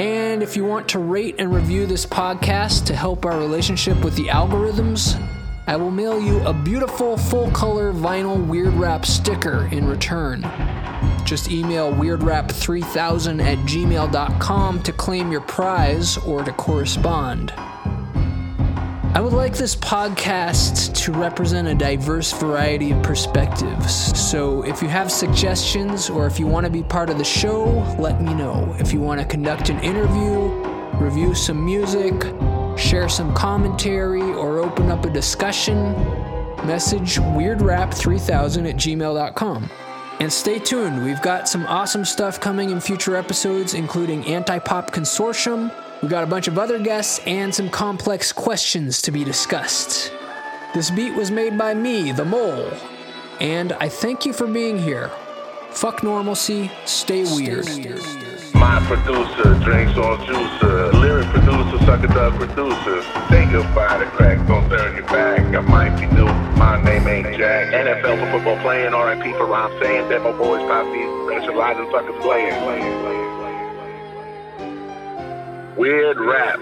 And if you want to rate and review this podcast to help our relationship with the algorithms, I will mail you a beautiful full color vinyl Weird Rap sticker in return. Just email weirdrap3000 at gmail.com to claim your prize or to correspond. I would like this podcast to represent a diverse variety of perspectives. So if you have suggestions or if you want to be part of the show, let me know. If you want to conduct an interview, review some music, share some commentary, or open up a discussion, message weirdrap3000 at gmail.com. And stay tuned, we've got some awesome stuff coming in future episodes, including Anti Pop Consortium. We've got a bunch of other guests and some complex questions to be discussed. This beat was made by me, the mole, and I thank you for being here. Fuck normalcy, stay weird. My producer drinks on juicer. Lyric producer, sucker dub producer. Say goodbye to crack, don't turn your back. I might be new, my name ain't Jack. NFL for football playing, RIP for rhyme saying. Demo boys, pop these, specializing suckers playing. Weird rap.